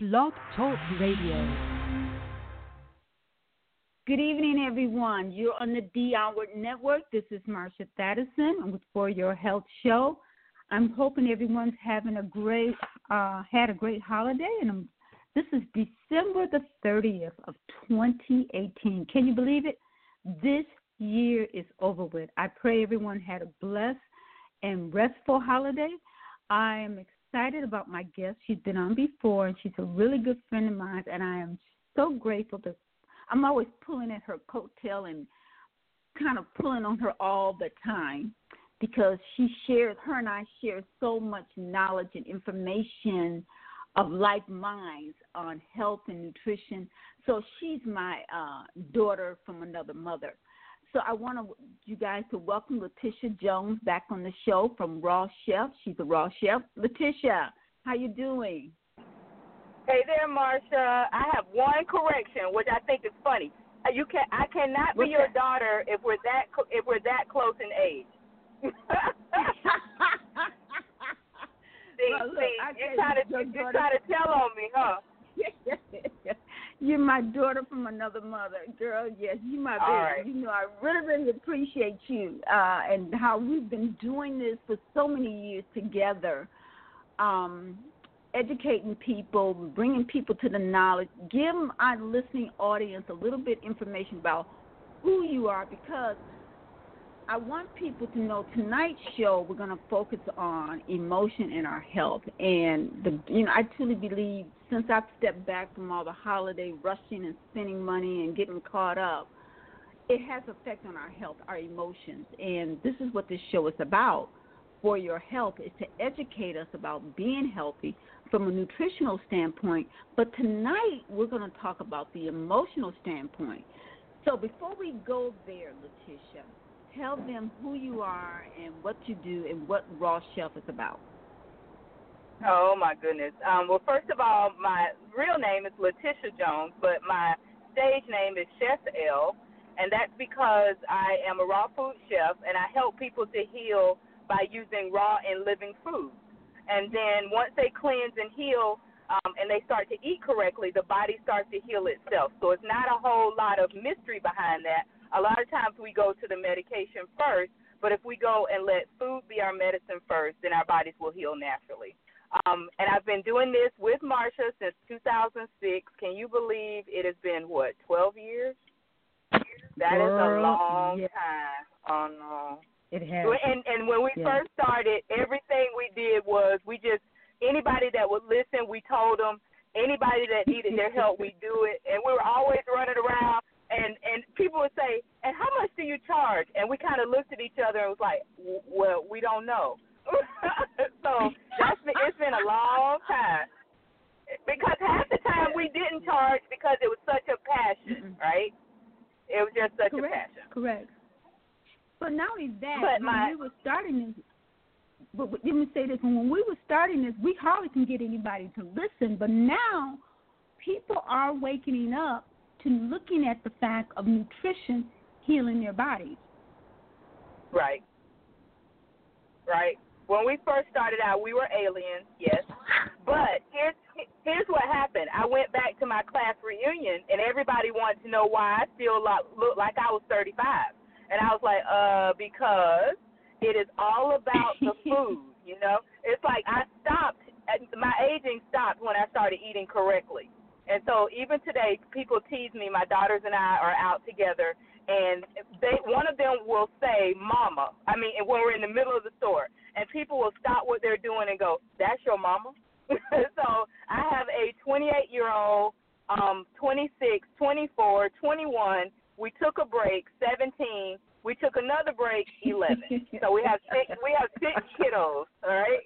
Blog Talk Radio. Good evening, everyone. You're on the D Onward Network. This is Marsha Thadison with For Your Health Show. I'm hoping everyone's having a great, uh, had a great holiday, and I'm, this is December the 30th of 2018. Can you believe it? This year is over with. I pray everyone had a blessed and restful holiday. I am excited about my guest. She's been on before, and she's a really good friend of mine, and I am so grateful to. I'm always pulling at her coattail and kind of pulling on her all the time because she shares, her and I share so much knowledge and information of like minds on health and nutrition. So she's my uh, daughter from another mother. So I want to, you guys to welcome Latissa Jones back on the show from Raw Chef. She's a Raw Chef. Latissa, how you doing? Hey there, Marsha. I have one correction, which I think is funny. Uh, you can I cannot What's be your that? daughter if we're that if we're that close in age. see, well, look, see, you're trying to you're trying to tell on me, huh? You're my daughter from another mother, girl. Yes, you my baby. Right. You know, I really, really appreciate you uh, and how we've been doing this for so many years together, um, educating people, bringing people to the knowledge, give our listening audience a little bit information about who you are because I want people to know tonight's show we're going to focus on emotion and our health. And the you know I truly believe since I've stepped back from all the holiday rushing and spending money and getting caught up, it has effect on our health, our emotions. And this is what this show is about. For your health is to educate us about being healthy from a nutritional standpoint. But tonight we're going to talk about the emotional standpoint. So before we go there, Latissa tell them who you are and what you do and what Raw Chef is about. Oh my goodness. Um, well, first of all, my real name is Latissa Jones, but my stage name is Chef L, and that's because I am a raw food chef and I help people to heal by using raw and living foods. And then once they cleanse and heal, um, and they start to eat correctly, the body starts to heal itself. So it's not a whole lot of mystery behind that a lot of times we go to the medication first, but if we go and let food be our medicine first, then our bodies will heal naturally. Um, and I've been doing this with Marsha since 2006. Can you believe it has been what 12 years? That Girl, is a long yeah. time. Oh no. It has. And and when we yeah. first started, everything we did was we just anybody that would listen, we told them. Anybody that needed their help, we do it. And we were always running around and and people would say, "And how much do you charge?" And we kind of looked at each other and was like, "Well, we don't know." so that's been, it's been a long time because half the time we didn't charge because it was such a passion, mm-hmm. right? It was just such correct, a passion. Correct. But not only that, but when my, we were starting this, but let me say this: when we were starting this, we hardly can get anybody to listen. But now, people are waking up to looking at the fact of nutrition healing their bodies. Right. Right. When we first started out, we were aliens, yes. But here's here's what happened. I went back to my class reunion, and everybody wanted to know why I still look like I was 35. And I was like, uh, because it is all about the food. You know, it's like I stopped. My aging stopped when I started eating correctly. And so even today, people tease me. My daughters and I are out together, and they one of them will say, "Mama." I mean, when we're in the middle of the store, and people will stop what they're doing and go, "That's your mama." so I have a 28 year old, um, 26, 24, 21. We took a break, 17. We took another break, 11. so we have six. We have six kiddos. All right.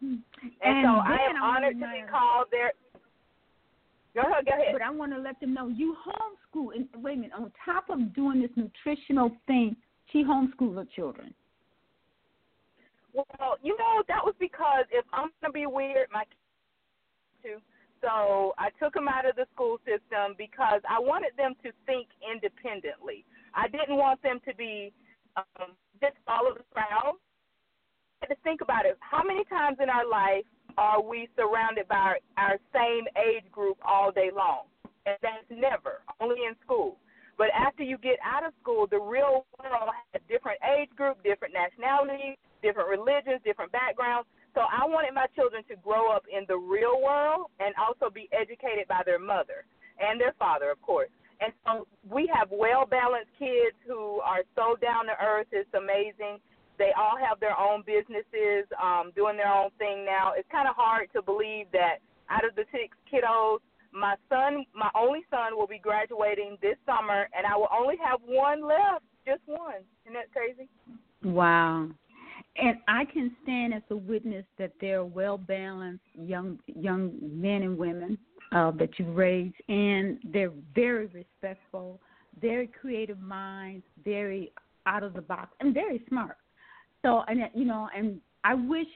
And, and so I am honored to be called their Go ahead, go ahead. But I want to let them know you homeschool. And wait a minute, on top of doing this nutritional thing, she homeschooled her children. Well, you know that was because if I'm gonna be weird, my kids too. So I took them out of the school system because I wanted them to think independently. I didn't want them to be um, just follow the crowd. I had to think about it. How many times in our life are we surrounded by our, our same age group all day long? And that's never, only in school. But after you get out of school, the real world has different age group, different nationalities, different religions, different backgrounds. So I wanted my children to grow up in the real world and also be educated by their mother and their father, of course. And so we have well balanced kids who are so down to earth. It's amazing. They all have their own businesses, um, doing their own thing now. It's kind of hard to believe that out of the six kiddos, my son, my only son, will be graduating this summer, and I will only have one left, just one. Isn't that crazy? Wow. And I can stand as a witness that they're well balanced young young men and women uh, that you raise, and they're very respectful, very creative minds, very out of the box, and very smart. So, and you know, and I wish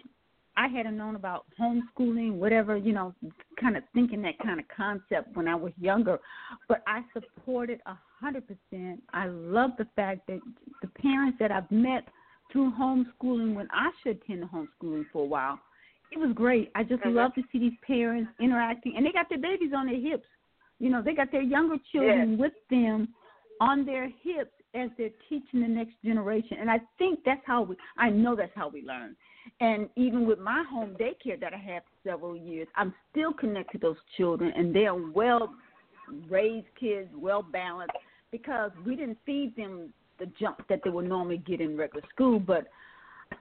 I had known about homeschooling, whatever, you know, kind of thinking that kind of concept when I was younger. But I supported a hundred percent. I love the fact that the parents that I've met through homeschooling when I should attend homeschooling for a while, it was great. I just mm-hmm. love to see these parents interacting and they got their babies on their hips. You know, they got their younger children with them on their hips as they're teaching the next generation. And I think that's how we I know that's how we learn. And even with my home daycare that I had for several years, I'm still connected to those children, and they are well raised kids, well balanced, because we didn't feed them the junk that they would normally get in regular school. But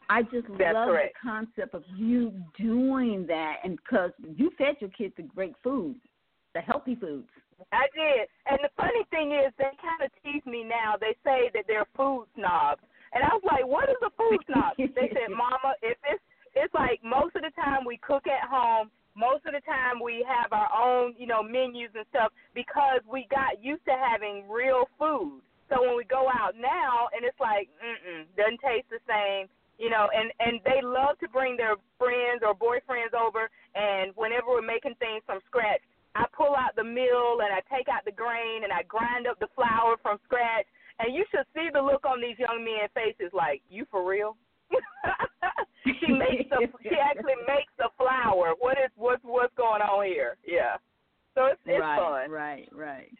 I just That's love correct. the concept of you doing that, and because you fed your kids the great food, the healthy foods. I did. And the funny thing is, they kind of tease me now. They say that they're food snobs. And I was like, what is a food snob? they said, Mama, if it's it's like most of the time we cook at home, most of the time we have our own, you know, menus and stuff because we got used to having real food. So when we go out now and it's like, mm mm, doesn't taste the same, you know, and and they love to bring their friends or boyfriends over and whenever we're making things from scratch, I pull out the mill and I take out the grain and I grind up the flour from scratch and you should see the look on these young men's faces like, you for real? she makes the she actually makes the flour. What is what's what's going on here? Yeah. So it's it's right, fun. Right, right.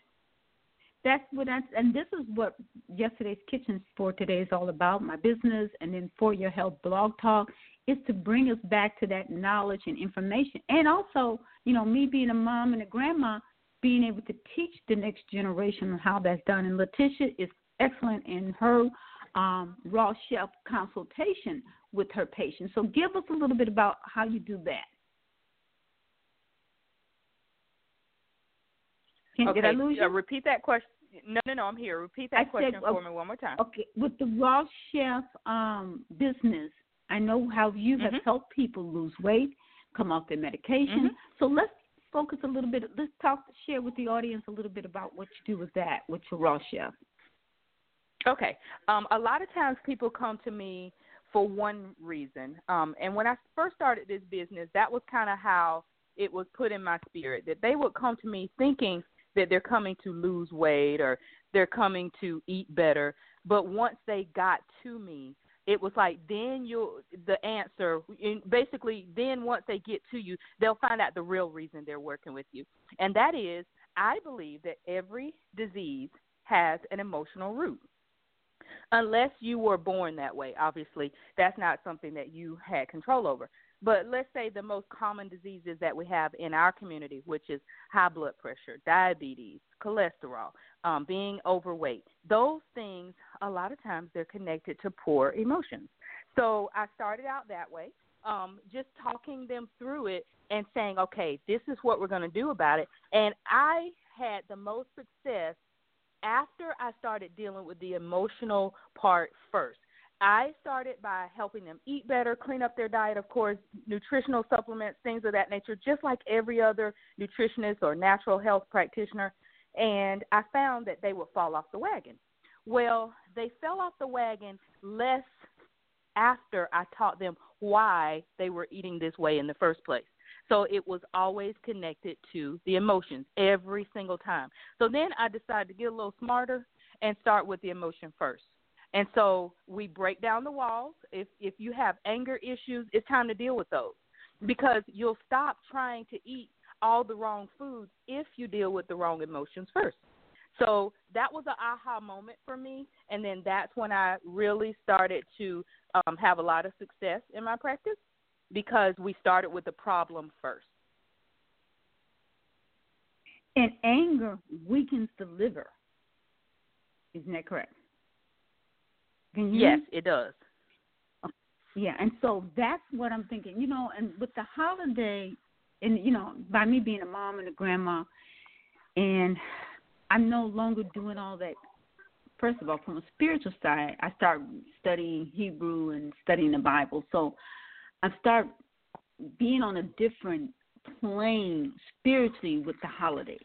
That's what that's and this is what yesterday's kitchen for today is all about. My business and then for your health blog talk is to bring us back to that knowledge and information. And also, you know, me being a mom and a grandma, being able to teach the next generation on how that's done. And Latissa is excellent in her um, raw chef consultation with her patients. So give us a little bit about how you do that. Can, okay, did I lose you? Uh, repeat that question. No, no, no. I'm here. Repeat that I question said, for okay, me one more time. Okay, with the raw chef um, business, I know how you have Mhm. helped people lose weight, come off their medication. Mhm. So let's focus a little bit. Let's talk, share with the audience a little bit about what you do with that, with your raw chef. Okay. Um, a lot of times people come to me for one reason. Um, and when I first started this business, that was kind of how it was put in my spirit that they would come to me thinking that they're coming to lose weight or they're coming to eat better. But once they got to me, it was like then you the answer basically then once they get to you they'll find out the real reason they're working with you and that is i believe that every disease has an emotional root unless you were born that way. Obviously, that's not something that you had control over. But let's say the most common diseases that we have in our community, which is high blood pressure, diabetes, cholesterol, um, being overweight, those things, a lot of times, they're connected to poor emotions. So I started out that way, um, just talking them through it and saying, okay, this is what we're going to do about it. And I had the most success after I started dealing with the emotional part first. I started by helping them eat better, clean up their diet, of course, nutritional supplements, things of that nature, just like every other nutritionist or natural health practitioner. And I found that they would fall off the wagon. Well, they fell off the wagon less after I taught them why they were eating this way in the first place. So it was always connected to the emotions every single time. So then I decided to get a little smarter and start with the emotion first. And so we break down the walls. If if you have anger issues, it's time to deal with those. because you'll stop trying to eat all the wrong foods if you deal with the wrong emotions first. So that was an aha moment for me, and then that's when I really started to um, have a lot of success in my practice because we started with the problem first. And anger weakens the liver. Isn't that correct? Mm-hmm. yes, it does. Oh, yeah, and so that's what I'm thinking. You know, and with the holiday, and you know, by me being a mom and a grandma, and I'm no longer doing all that. First of all, from a spiritual side, I start studying Hebrew and studying the Bible. So I start being on a different plane spiritually with the holidays.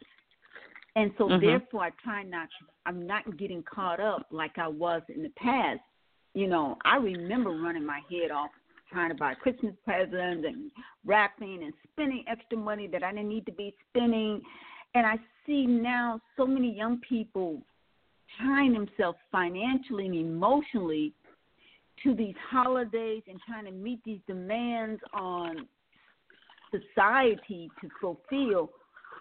And so mm-hmm. therefore I try not I'm not getting caught up like I was in the past. You know, I remember running my head off trying to buy Christmas presents and wrapping and spending extra money that I didn't need to be spending. And I see now so many young people tying themselves financially and emotionally to these holidays and trying to meet these demands on society to fulfill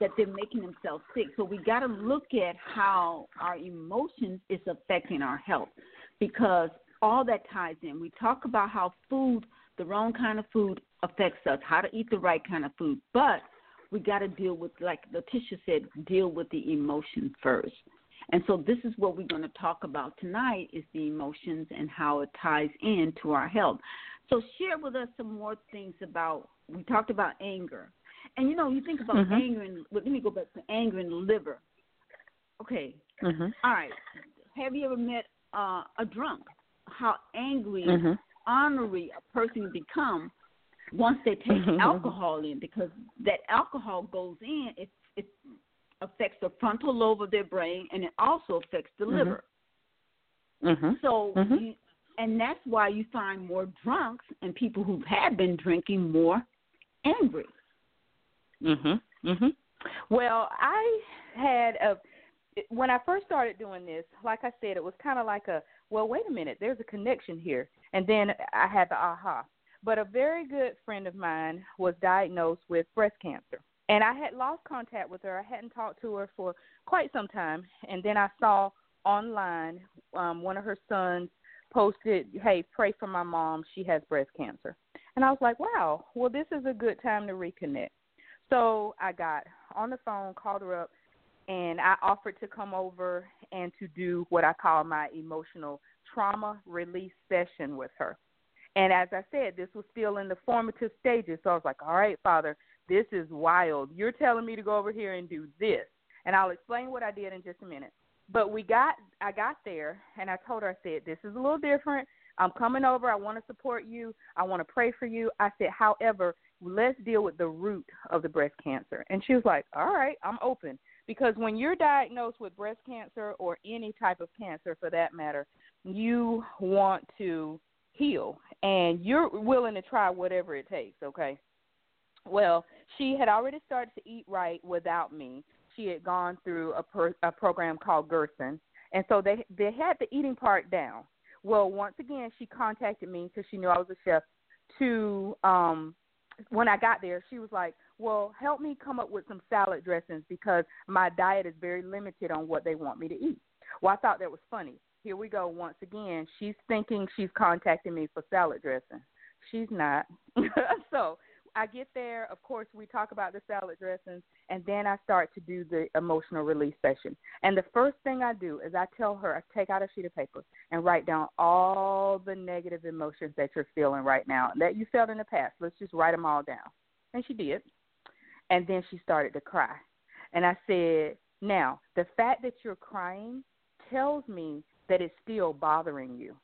that they're making themselves sick. So we got to look at how our emotions is affecting our health because all that ties in. We talk about how food, the wrong kind of food affects us, how to eat the right kind of food, but we got to deal with, like Latissa said, deal with the emotion first. And so this is what we're going to talk about tonight is the emotions and how it ties in to our health. So share with us some more things about we talked about anger. And you know, you think about mm-hmm. anger and let me go back to anger and liver. Okay. Mm-hmm. All right. Have you ever met uh, a drunk? How angry, mm-hmm. ornery a person become once they take mm-hmm. alcohol in because that alcohol goes in, it it affects the frontal lobe of their brain and it also affects the mm-hmm. liver. Mm-hmm. So, you, and that's why you find more drunks and people who have been drinking more angry. Mhm. Mhm. Well, I had a when I first started doing this, like I said, it was kind of like a well, wait a minute, there's a connection here, and then I had the aha. But a very good friend of mine was diagnosed with breast cancer, and I had lost contact with her. I hadn't talked to her for quite some time, and then I saw online um, one of her sons posted, "Hey, pray for my mom. She has breast cancer." And I was like, "Wow, well, this is a good time to reconnect." So I got on the phone, called her up, and I offered to come over and to do what I call my emotional trauma release session with her. And as I said, this was still in the formative stages. So I was like, all right, Father, this is wild. You're telling me to go over here and do this. And I'll explain what I did in just a minute. But we got, I got there and I told her, I said, this is a little different. I'm coming over. I want to support you. I want to pray for you. I said, however, let's deal with the root of the breast cancer. And she was like, all right, I'm open. Because when you're diagnosed with breast cancer or any type of cancer for that matter, you want to heal and you're willing to try whatever it takes, okay? Well, she had already started to eat right without me. She had gone through a, per, a program called Gerson, and so they they had the eating part down. Well, once again, she contacted me because she knew I was a chef to um when I got there, she was like, "Well, help me come up with some salad dressings because my diet is very limited on what they want me to eat." Well, I thought that was funny. Here we go once again. She's thinking she's contacting me for salad dressing. She's not. so I get there, of course, we talk about the salad dressings, and then I start to do the emotional release session. And the first thing I do is I tell her, I take out a sheet of paper and write down all the negative emotions that you're feeling right now that you felt in the past. Let's just write them all down. And she did. And then she started to cry. And I said, Now, the fact that you're crying tells me that it's still bothering you.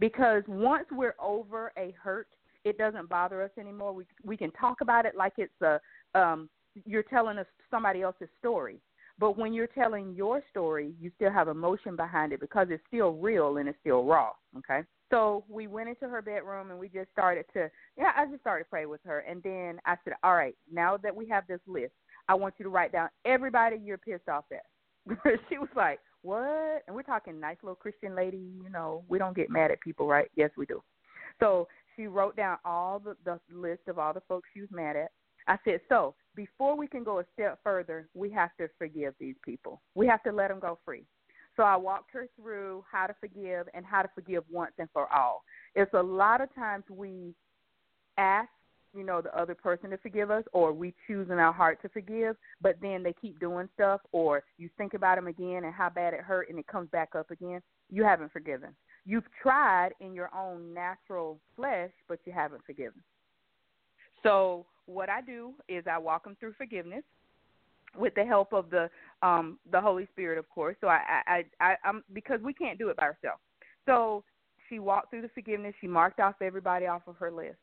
Because once we're over a hurt, it doesn't bother us anymore. We we can talk about it like it's a um you're telling us somebody else's story. But when you're telling your story, you still have emotion behind it because it's still real and it's still raw. Okay. So we went into her bedroom and we just started to, yeah, I just started pray with her. And then I said, all right, now that we have this list, I want you to write down everybody you're pissed off at. she was like, what? And we're talking nice little Christian lady, you know, we don't get mad at people, right? Yes, we do. So she wrote down all the, the list of all the folks she was mad at. I said, so before we can go a step further, we have to forgive these people. We have to let them go free. So I walked her through how to forgive and how to forgive once and for all. It's a lot of times we ask, you know, the other person to forgive us, or we choose in our heart to forgive, but then they keep doing stuff, or you think about them again and how bad it hurt, and it comes back up again. You haven't forgiven. You've tried in your own natural flesh, but you haven't forgiven. So what I do is I walk them through forgiveness with the help of the um the Holy Spirit, of course. So I I I I'm because we can't do it by ourselves. So she walked through the forgiveness. She marked off everybody off of her list.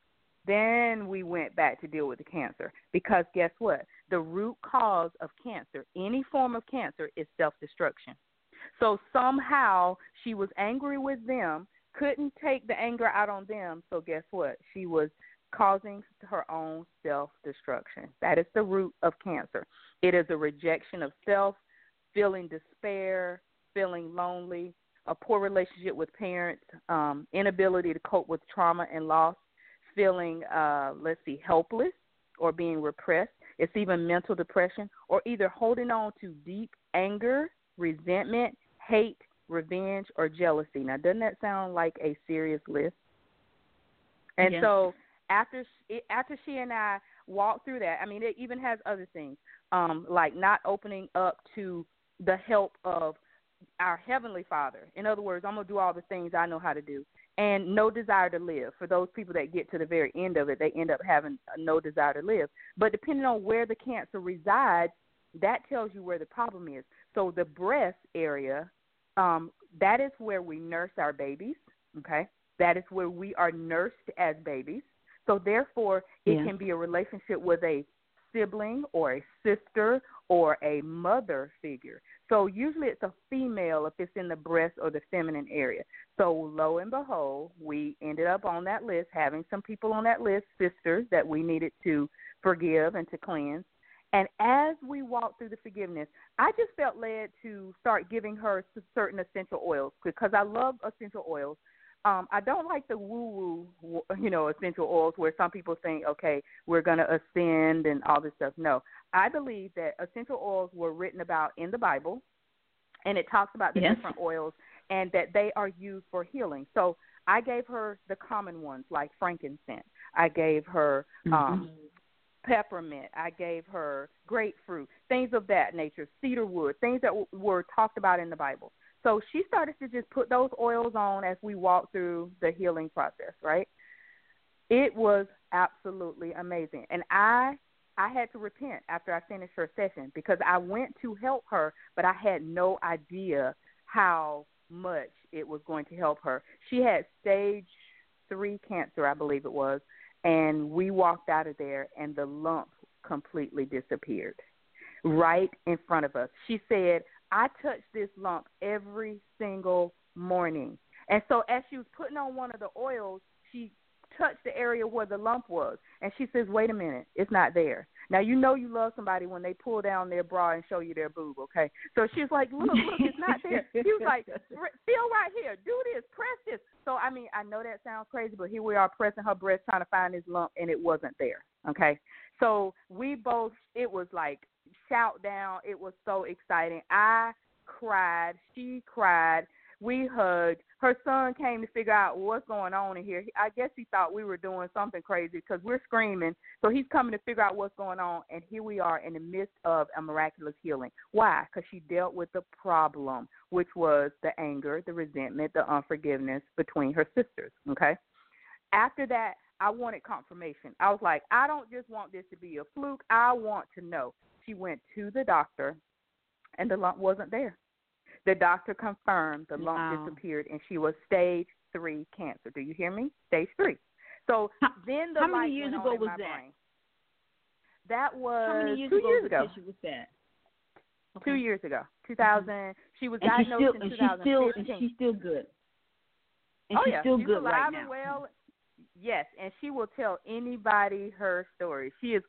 Then we went back to deal with the cancer because guess what? The root cause of cancer, any form of cancer, is self destruction. So somehow she was angry with them, couldn't take the anger out on them. So guess what? She was causing her own self destruction. That is the root of cancer. It is a rejection of self, feeling despair, feeling lonely, a poor relationship with parents, um, inability to cope with trauma and loss, feeling, uh, let's see, helpless or being repressed. It's even mental depression or either holding on to deep anger, resentment, hate, revenge, or jealousy. Now, doesn't that sound like a serious list? And yes. so after she, after she and I walked through that, I mean, it even has other things um, like not opening up to the help of our heavenly Father. In other words, I'm gonna do all the things I know how to do, and no desire to live. For those people that get to the very end of it, they end up having no desire to live. But depending on where the cancer resides, that tells you where the problem is. So the breast area, um, that is where we nurse our babies. Okay, that is where we are nursed as babies. So therefore, it yeah. can be a relationship with a sibling or a sister or a mother figure. So usually it's a female if it's in the breast or the feminine area. So lo and behold, we ended up on that list, having some people on that list, sisters that we needed to forgive and to cleanse. And as we walked through the forgiveness, I just felt led to start giving her certain essential oils because I love essential oils um, I don't like the woo woo, you know, essential oils where some people think, okay, we're going to ascend and all this stuff. No, I believe that essential oils were written about in the Bible, and it talks about the yes. different oils and that they are used for healing. So I gave her the common ones like frankincense. I gave her mm-hmm. Peppermint. I gave her grapefruit, things of that nature, cedar wood, things that w- were talked about in the Bible. So she started to just put those oils on as we walked through the healing process, right? It was absolutely amazing. And I I had to repent after I finished her session because I went to help her, but I had no idea how much it was going to help her. She had stage 3 cancer, I believe it was, and we walked out of there and the lump completely disappeared right in front of us. She said, I touch this lump every single morning. And so as she was putting on one of the oils, she touched the area where the lump was. And she says, wait a minute, it's not there. Now, you know you love somebody when they pull down their bra and show you their boob, okay? So she's like, look, look, it's not there. He was like, feel right here, do this, press this. So, I mean, I know that sounds crazy, but here we are pressing her breast trying to find this lump, and it wasn't there, okay? So we both, it was like shout down. It was so exciting. I cried. She cried. We hugged. Her son came to figure out what's going on in here. I guess he thought we were doing something crazy because we're screaming. So he's coming to figure out what's going on. And here we are in the midst of a miraculous healing. Why? Because she dealt with the problem, which was the anger, the resentment, the unforgiveness between her sisters. Okay. After that, I wanted confirmation. I was like, I don't just want this to be a fluke. I want to know she went to the doctor, and the lump wasn't there. The doctor confirmed the lump wow. disappeared, and she was stage three cancer. Do you hear me? Stage three. So how, then the how many years ago was that? Brain. That was how many years two ago years ago. Was that? Okay. Two years ago, 2000. Mm-hmm. She was and diagnosed still, in and 2015. She's still, and she's still good. And oh she's yeah, still she's good alive right and now. well. Yes, and she will tell anybody her story. She is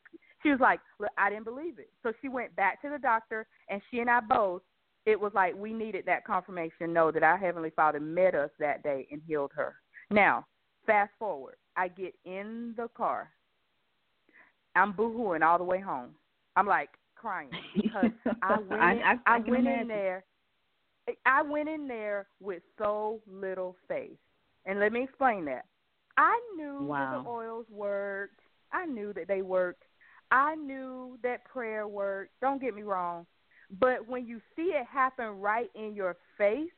she was like, Look, I didn't believe it. So she went back to the doctor and she and I both it was like we needed that confirmation know that our heavenly father met us that day and healed her. Now, fast forward. I get in the car, I'm boohooing all the way home. I'm like crying because I went, I, in, I, I, I went imagine. in there. I went in there with so little faith, and let me explain that. I knew Wow. the oils worked. I knew that they worked. I knew that prayer worked. Don't get me wrong, but when you see it happen right in your face,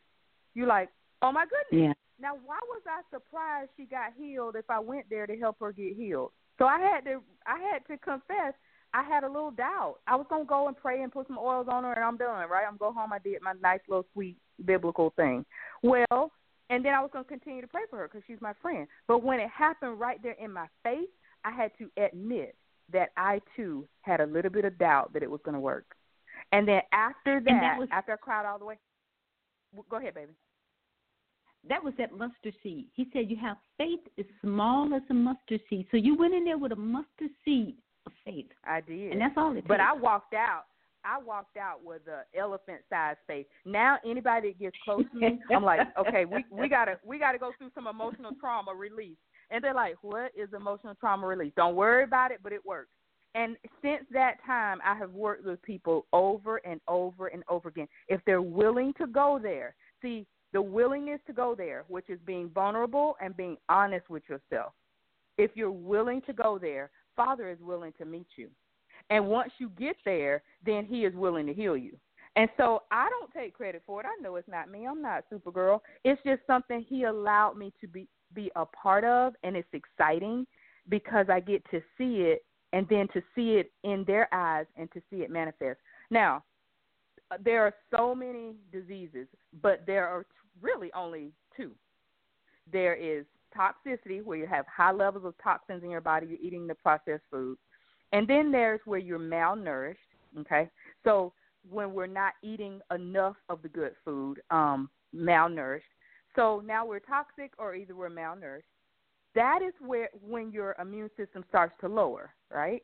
you're like, "Oh my goodness!" Yeah. Now, why was I surprised she got healed if I went there to help her get healed? So I had to I had to confess I had a little doubt. I was gonna go and pray and put some oils on her and I'm done, right? I'm go home. I did my nice little sweet biblical thing. Well, and then I was gonna continue to pray for her because she's my friend. But when it happened right there in my face, I had to admit that I too had a little bit of doubt that it was gonna work. And then after that, that was- after I cried all the way, go ahead, baby. That was that mustard seed. He said you have faith as small as a mustard seed. So you went in there with a mustard seed of faith, I did. and that's all it did. But takes. I walked out. I walked out with a elephant sized face. Now anybody that gets close to me, I'm like, okay, we we gotta we gotta go through some emotional trauma release. And they're like, what is emotional trauma release? Don't worry about it, but it works. And since that time, I have worked with people over and over and over again. If they're willing to go there, see the willingness to go there, which is being vulnerable and being honest with yourself. If you're willing to go there, Father is willing to meet you. And once you get there, then he is willing to heal you. And so I don't take credit for it. I know it's not me. I'm not Supergirl. It's just something he allowed me to be be a part of and it's exciting because I get to see it and then to see it in their eyes and to see it manifest. Now, there are so many diseases, but there are really only two. There is toxicity, where you have high levels of toxins in your body, you're eating the processed food. And then there's where you're malnourished, okay? So when we're not eating enough of the good food, um, malnourished. So now we're toxic or either we're malnourished. That is where when your immune system starts to lower, right?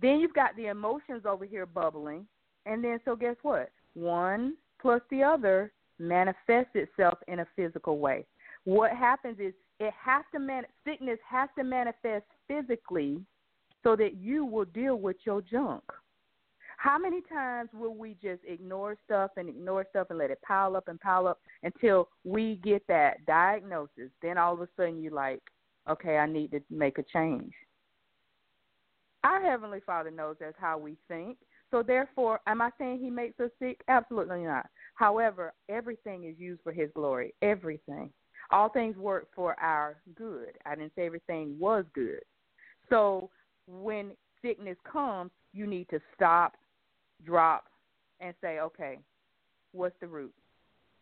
Then you've got the emotions over here bubbling. And then so guess what? One plus the other manifests itself in a physical way. What happens is it has to man sickness has to manifest physically so that you will deal with your junk. How many times will we just ignore stuff and ignore stuff and let it pile up and pile up until we get that diagnosis? Then all of a sudden you're like, okay, I need to make a change. Our Heavenly Father knows that's how we think. So therefore, am I saying He makes us sick? Absolutely not. However, everything is used for His glory. Everything. All things work for our good. I didn't say everything was good. So when sickness comes, you need to stop, drop, and say, okay, what's the root?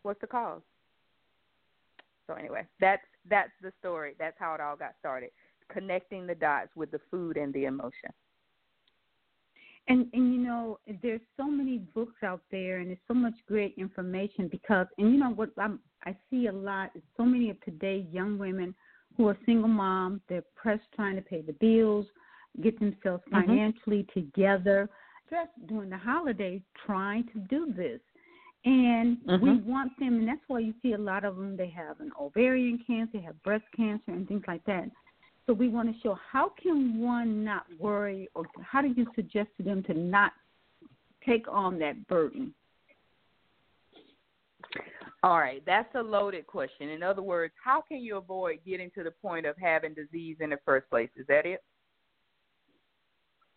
What's the cause? So anyway, that's that's the story. That's how it all got started. Connecting the dots with the food and the emotion. And and you know, there's so many books out there, and there's so much great information because, and you know what, I'm, I see a lot. is So many of today's young women who are single moms, they're pressed trying to pay the bills, get themselves Mhm. financially together, just during the holidays, trying to do this. And we Mhm. want them, and that's why you see a lot of them. They have an ovarian cancer, they have breast cancer, and things like that. So we want to show how can one not worry, or how do you suggest to them to not take on that burden? All right, that's a loaded question. In other words, how can you avoid getting to the point of having disease in the first place? Is that it?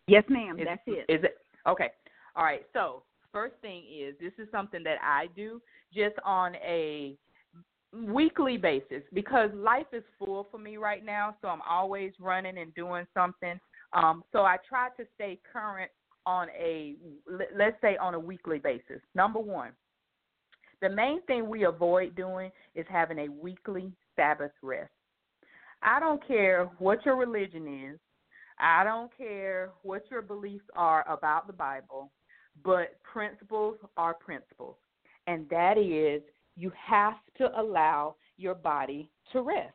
Yes, ma'am. Is- that's it. Is it okay? All right. So first thing is this is something that I do just on a weekly basis because life is full for me right now. So I'm always running and doing something. Um, so I try to stay current on a let- let's say on a weekly basis. Number one, the main thing we avoid doing is having a weekly Sabbath rest. I don't care what your religion is. I don't care what your beliefs are about the Bible, but principles are principles. And that is you have to allow your body to rest.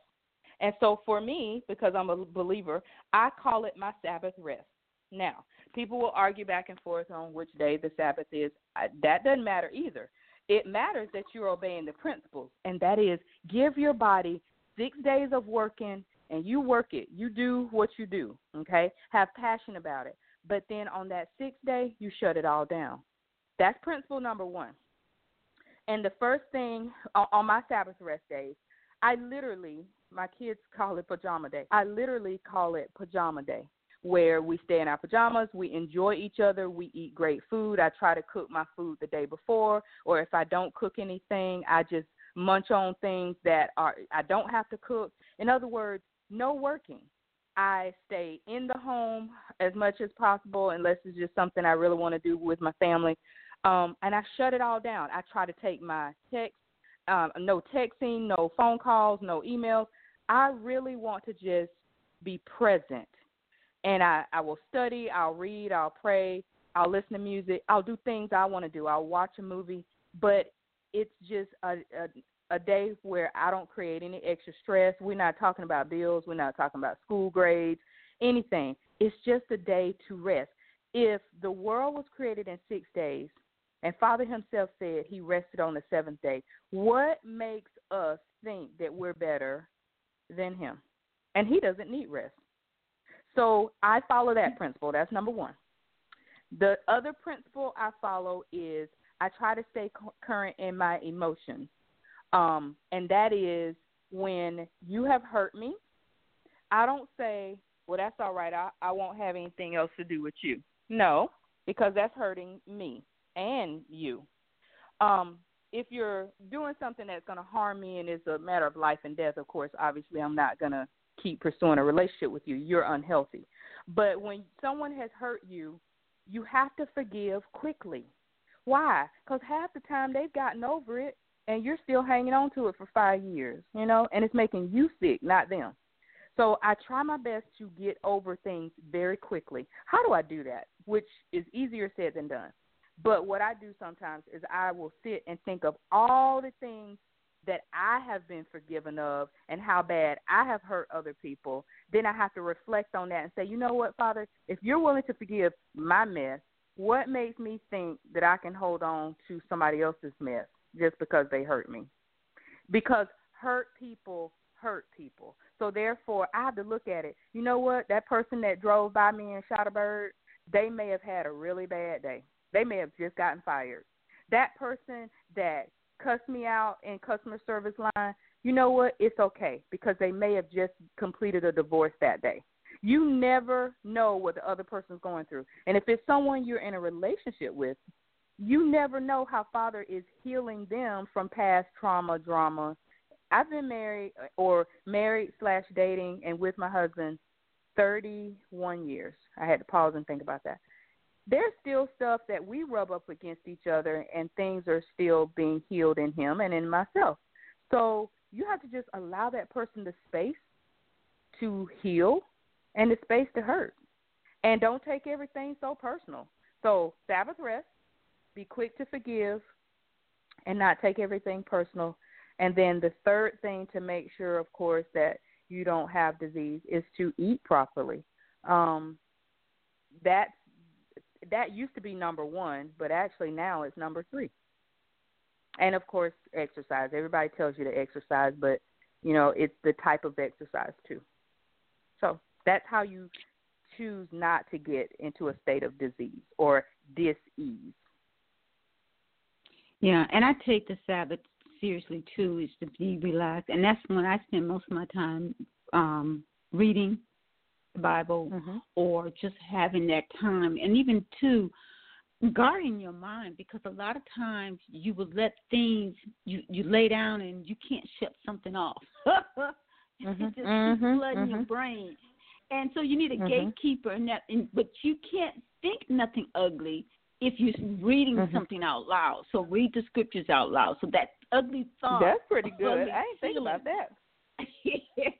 And so for me, because I'm a believer, I call it my Sabbath rest. Now, people will argue back and forth on which day the Sabbath is. That doesn't matter either. It matters that you're obeying the principles, and that is give your body six days of working, and you work it. You do what you do, okay? Have passion about it. But then on that sixth day, you shut it all down. That's principle number one. And the first thing on my Sabbath rest days, I literally, my kids call it pajama day. I literally call it pajama day, where we stay in our pajamas, we enjoy each other, we eat great food. I try to cook my food the day before, or if I don't cook anything, I just munch on things that are I don't have to cook. In other words, no working. I stay in the home as much as possible unless it's just something I really want to do with my family. Um, and I shut it all down. I try to take my text, um, no texting, no phone calls, no emails. I really want to just be present. And I, I will study, I'll read, I'll pray, I'll listen to music, I'll do things I want to do. I'll watch a movie, but it's just a, a a day where I don't create any extra stress. We're not talking about bills, we're not talking about school grades, anything. It's just a day to rest. If the world was created in 6 days and Father himself said he rested on the 7th day, what makes us think that we're better than him? And he doesn't need rest. So I follow that principle. That's number 1. The other principle I follow is I try to stay current in my emotions. Um, and that is when you have hurt me, I don't say, well, that's all right. I, I won't have anything else to do with you. No, because that's hurting me and you. Um, if you're doing something that's going to harm me and it's a matter of life and death, of course, obviously, I'm not going to keep pursuing a relationship with you. You're unhealthy. But when someone has hurt you, you have to forgive quickly. Why? Because half the time they've gotten over it and you're still hanging on to it for five years, you know, and it's making you sick, not them. So I try my best to get over things very quickly. How do I do that? Which is easier said than done. But what I do sometimes is I will sit and think of all the things that I have been forgiven of and how bad I have hurt other people. Then I have to reflect on that and say, you know what, Father, if you're willing to forgive my mess, what makes me think that I can hold on to somebody else's mess? Just because they hurt me. Because hurt people hurt people. So therefore, I have to look at it. You know what? That person that drove by me and shot a bird, they may have had a really bad day. They may have just gotten fired. That person that cussed me out in customer service line, you know what? It's okay because they may have just completed a divorce that day. You never know what the other person's going through. And if it's someone you're in a relationship with, you never know how Father is healing them from past trauma, drama. I've been married or married slash dating and with my husband 31 years. I had to pause and think about that. There's still stuff that we rub up against each other, and things are still being healed in him and in myself. So you have to just allow that person the space to heal and the space to hurt. And don't take everything so personal. So, Sabbath rest, be quick to forgive and not take everything personal. And then the third thing to make sure, of course, that you don't have disease is to eat properly. Um, that that used to be number one, but actually now it's number three. And of course, exercise. Everybody tells you to exercise, but you know it's the type of exercise too. So that's how you choose not to get into a state of disease or dis-ease. Yeah, and I take the Sabbath seriously too, is to be relaxed, and that's when I spend most of my time um reading the Bible mm-hmm. or just having that time, and even too guarding your mind because a lot of times you will let things you you lay down and you can't shut something off. mm-hmm. it just mm-hmm. keeps flooding your mm-hmm. brain, and so you need a Mm-hmm. gatekeeper, and that, and, but you can't think nothing ugly if you're reading Mhm. something out loud. So read the scriptures out loud. So that ugly thought. That's pretty good. I ain't think about that.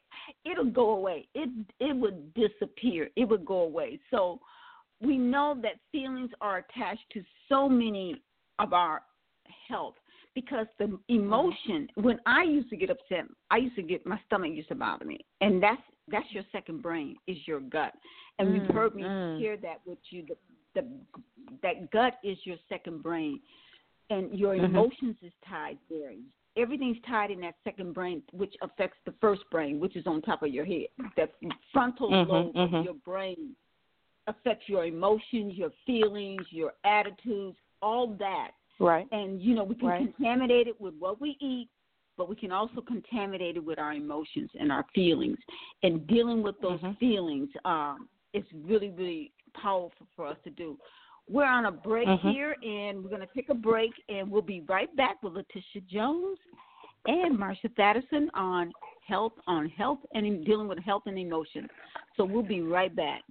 it'll go away. It it would disappear. It would go away. So we know that feelings are attached to so many of our health because the emotion when I used to get upset, I used to get my stomach used to bother me. And that's that's your second brain is your gut. And Mm, you've heard me mm. hear that with you the, the that gut is your second brain and your Mhm. emotions is tied there everything's tied in that second brain, which affects the first brain, which is on top of your head. That frontal mm-hmm, lobe mm-hmm. of your brain affects your emotions, your feelings, your attitudes, all that. Right. And you know, we can right. contaminate it with what we eat, but we can also contaminate it with our emotions and our feelings. And dealing with those mm-hmm. feelings um, is really, really powerful for us to do. We're on a break mm-hmm. here, and we're going to take a break, and we'll be right back with Latissa Jones and Marsha Thadison on health, on health, and dealing with health and emotions. So we'll be right back.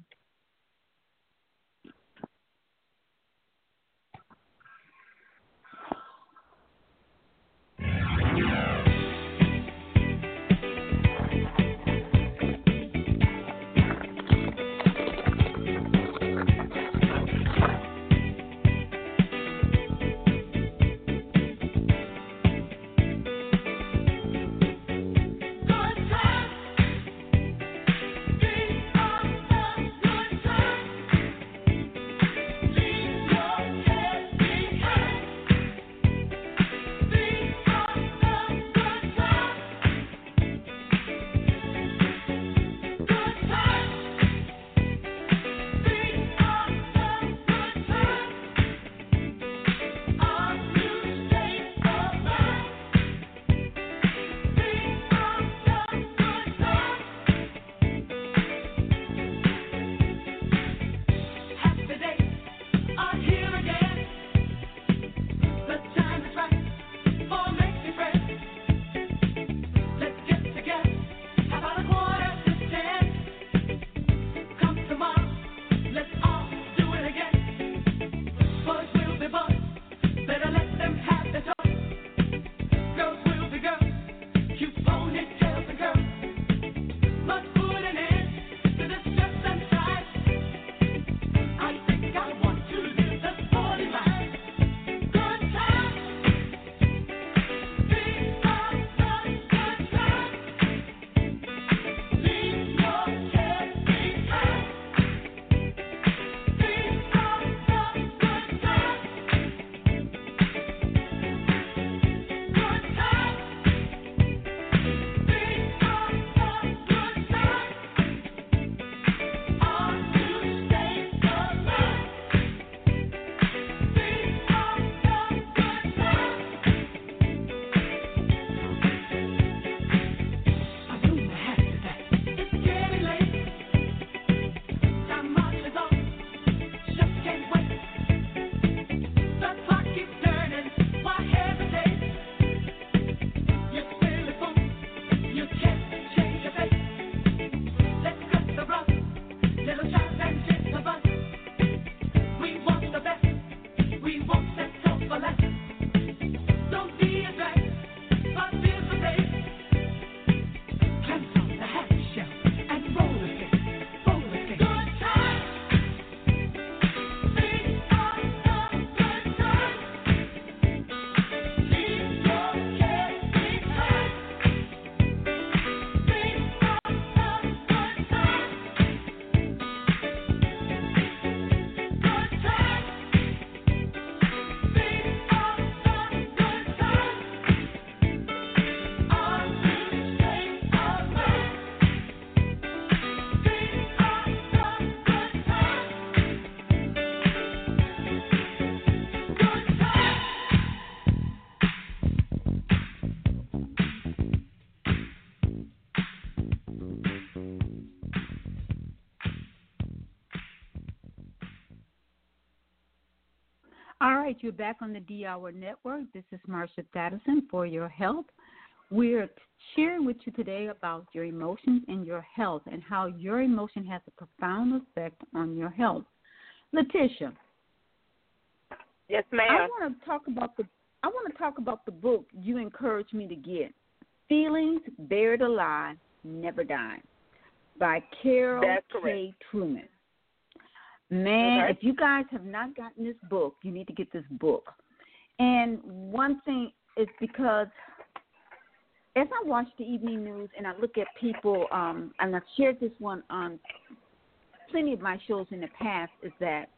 You're back on the D Hour Network. This is Marsha Thadison for your health. We're sharing with you today about your emotions and your health and how your emotion has a profound effect on your health. Latissa. Yes, ma'am. I want to talk about the I want to talk about the book you encouraged me to get. Feelings Buried Alive, Never Die by Karol K. Truman. Man, okay. if you guys have not gotten this book, you need to get this book. And one thing is because as I watch the evening news and I look at people, um, and I've shared this one on plenty of my shows in the past, is that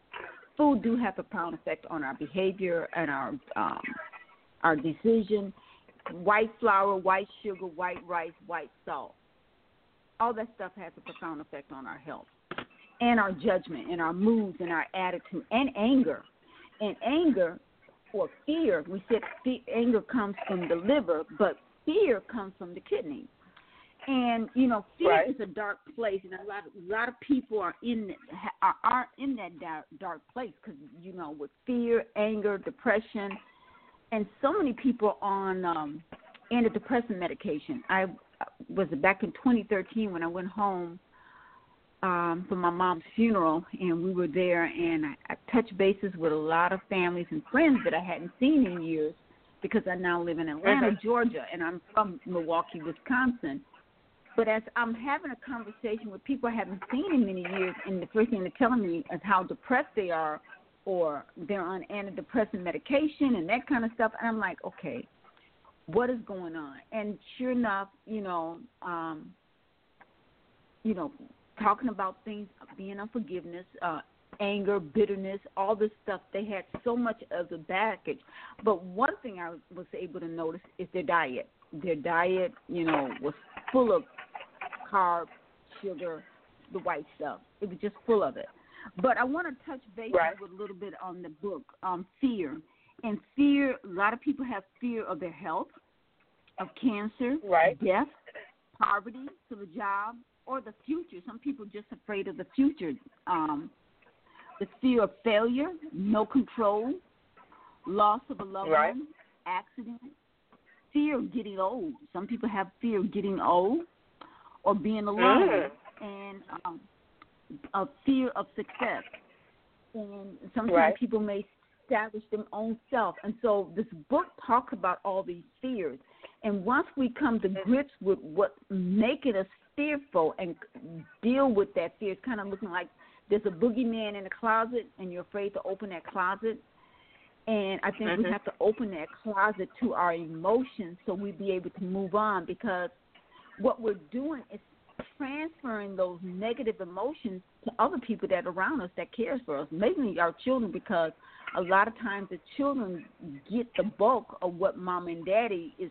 food do have a profound effect on our behavior and our um, our decision. white flour, white sugar, white rice, white salt. All that stuff has a profound effect on our health and our judgment and our moods and our attitude and anger. And anger or fear, we said anger comes from the liver, but fear comes from the kidney. And you know, fear right. is a dark place, and a lot of, a lot of people are in are, are in that dark, dark place because you know, with fear, anger, depression, and so many people on um, antidepressant medication. I was back in 2013 when I went home um, for my mom's funeral, and we were there, and I, I touched bases with a lot of families and friends that I hadn't seen in years because I now live in Atlanta, mm-hmm. Georgia, and I'm from Milwaukee, Wisconsin. But as I'm having a conversation with people I haven't seen in many years, and the first thing they're telling me is how depressed they are, or they're on antidepressant medication and that kind of stuff, and I'm like, okay, what is going on? And sure enough, you know, um, you know, talking about things, being unforgiveness, uh, anger, bitterness, all this stuff. They had so much of the baggage. But one thing I was able to notice is their diet. Their diet, you know, was full of carbs, sugar, the white stuff. It was just full of it. But I want to touch base right. with a little bit on the book, um, fear. And fear, a lot of people have fear of their health, of cancer, right. death, poverty, to the job, or the future. Some people just afraid of the future. Um, the fear of failure, no control, loss of a loved right. one, accident, fear of getting old. Some people have fear of getting old or being alone, mm. and um, a fear of success. And sometimes right. people may establish their own self. And so this book talks about all these fears. And once we come to mm-hmm. grips with what's making us fearful and deal with that fear. It's kind of looking like there's a boogeyman in the closet and you're afraid to open that closet. And I think mm-hmm. we have to open that closet to our emotions so we be able to move on because what we're doing is transferring those negative emotions to other people that are around us that cares for us, mainly our children because a lot of times the children get the bulk of what mom and daddy is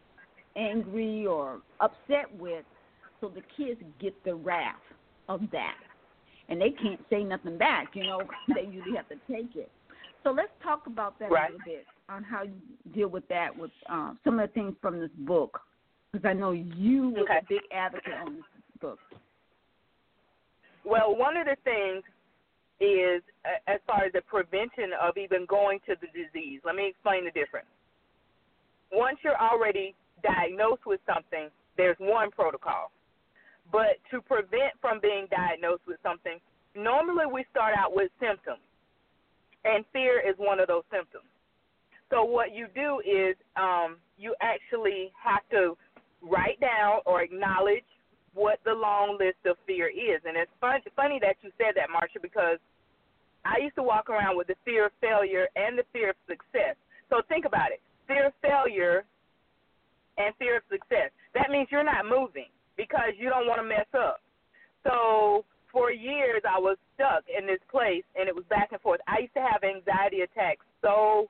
angry or upset with so the kids get the wrath of that. And they can't say nothing back, you know, they usually have to take it. So let's talk about that right. a little bit on how you deal with that with uh, some of the things from this book, because I know you were okay. a big advocate on this book. Well, one of the things is as far as the prevention of even going to the disease. Let me explain the difference. Once you're already diagnosed with something, there's one protocol. But to prevent from being diagnosed with something, normally we start out with symptoms, and fear is one of those symptoms. So what you do is um, you actually have to write down or acknowledge what the long list of fear is. And it's fun, funny that you said that, Marsha, because I used to walk around with the fear of failure and the fear of success. So think about it fear of failure and fear of success. That means you're not moving because you don't want to mess up. So for years I was stuck in this place and it was back and forth. I used to have anxiety attacks so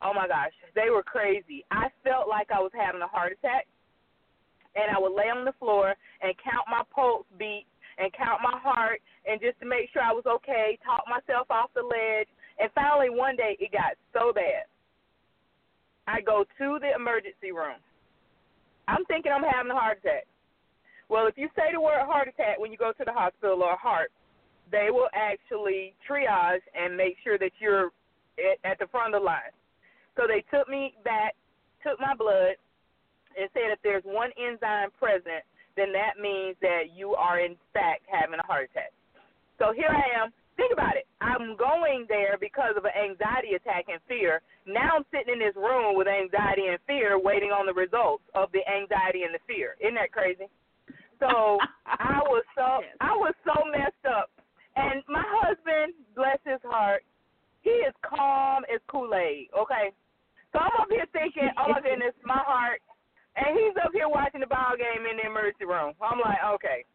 oh my gosh, they were crazy. I felt like I was having a heart attack and I would lay on the floor and count my pulse beat and count my heart and just to make sure I was okay, talk myself off the ledge. And finally one day it got so bad. I go to the emergency room. I'm thinking I'm having a heart attack. Well, if you say the word heart attack when you go to the hospital or heart, they will actually triage and make sure that you're at, the front of the line. So they took me back, took my blood, and said if there's one enzyme present, then that means that you are in fact having a heart attack. So here I am. Think about it. I'm going there because of an anxiety attack and fear. Now I'm sitting in this room with anxiety and fear, waiting on the results of the anxiety and the fear. Isn't that crazy? So I was so I was so messed up. And my husband, bless his heart, he is calm as Kool Aid. Okay, so I'm up here thinking, oh my goodness, my heart, and he's up here watching the ball game in the emergency room. I'm like, okay.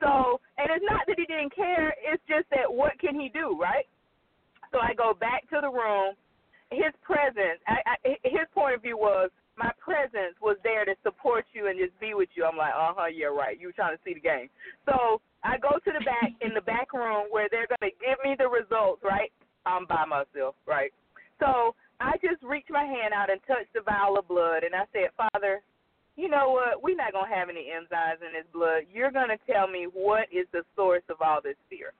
So, and it's not that he didn't care. It's just that what can he do, right? So I go back to the room. His presence, I, I, his point of view was my presence was there to support you and just be with you. I'm like, uh huh, yeah, right. You were trying to see the game. So I go to the back in the back room where they're gonna give me the results. Right, I'm by myself. Right. So I just reached my hand out and touched the vial of blood, and I said, Father, you know what? We're not gonna have any enzymes in this blood. You're gonna tell me what is the source of all this fear.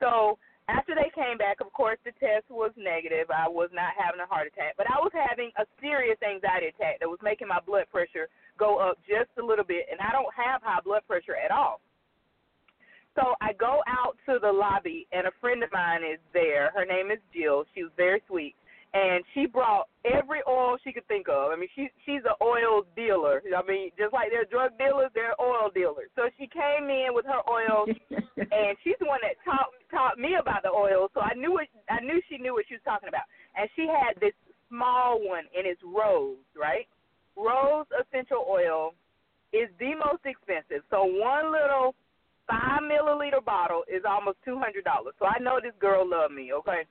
So after they came back, of course, the test was negative. I was not having a heart attack, but I was having a serious anxiety attack that was making my blood pressure go up just a little bit, and I don't have high blood pressure at all. So I go out to the lobby, and a friend of mine is there. Her name is Jill. She was very sweet and she brought every oil she could think of. I mean, she she's an oil dealer. I mean, just like they're drug dealers, they're oil dealers. So she came in with her oil, and she's the one that taught taught me about the oil. So I knew what I knew she knew what she was talking about. And she had this small one, and it's rose, right? Rose essential oil is the most expensive. So one little five milliliter bottle is almost two hundred dollars. So I know this girl loved me. Okay.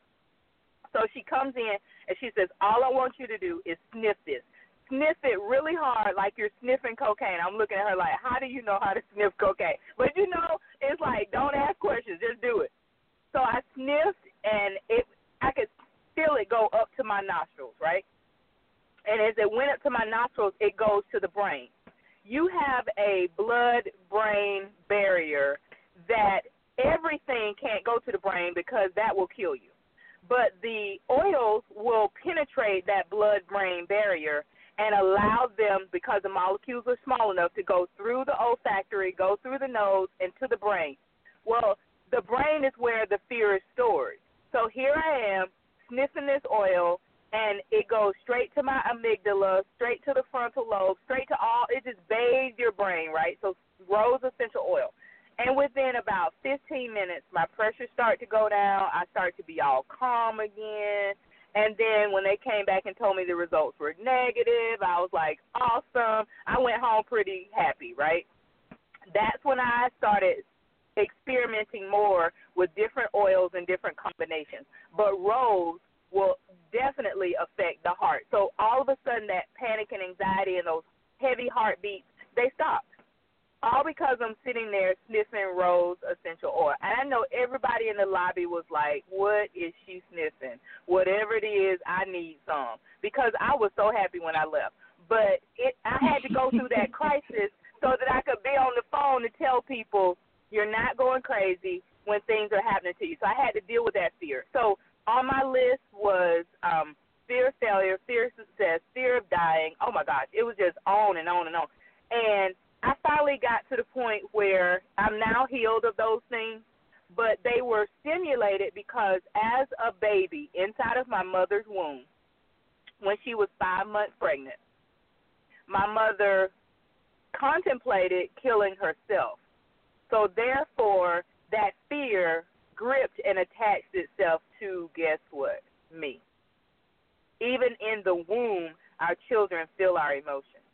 So she comes in and she says, All I want you to do is sniff this. Sniff it really hard like you're sniffing cocaine. I'm looking at her like, How do you know how to sniff cocaine? But you know, it's like don't ask questions, just do it. So I sniffed and it I could feel it go up to my nostrils, right? And as it went up to my nostrils, it goes to the brain. You have a blood brain barrier that everything can't go to the brain because that will kill you but the oils will penetrate that blood brain barrier and allow them, because the molecules are small enough, to go through the olfactory, go through the nose, and to the brain. Well, the brain is where the fear is stored. So here I am sniffing this oil, and it goes straight to my amygdala, straight to the frontal lobe, straight to all. It just bathes your brain, right? So rose essential oil. And within about 15 minutes, my pressure started to go down. I started to be all calm again. And then when they came back and told me the results were negative, I was like, awesome. I went home pretty happy, right? That's when I started experimenting more with different oils and different combinations. But rose will definitely affect the heart. So all of a sudden, that panic and anxiety and those heavy heartbeats, they stop all because I'm sitting there sniffing rose essential oil. And I know everybody in the lobby was like, What is she sniffing? Whatever it is, I need some. Because I was so happy when I left. But it I had to go through that crisis so that I could be on the phone to tell people you're not going crazy when things are happening to you. So I had to deal with that fear. So on my list was um fear of failure, fear of success, fear of dying. Oh my gosh, it was just on and on and on. And I finally got to the point where I'm now healed of those things, but they were stimulated because as a baby inside of my mother's womb, when she was five months pregnant, my mother contemplated killing herself. So therefore, that fear gripped and attached itself to guess what? Me. Even in the womb, our children feel our emotions.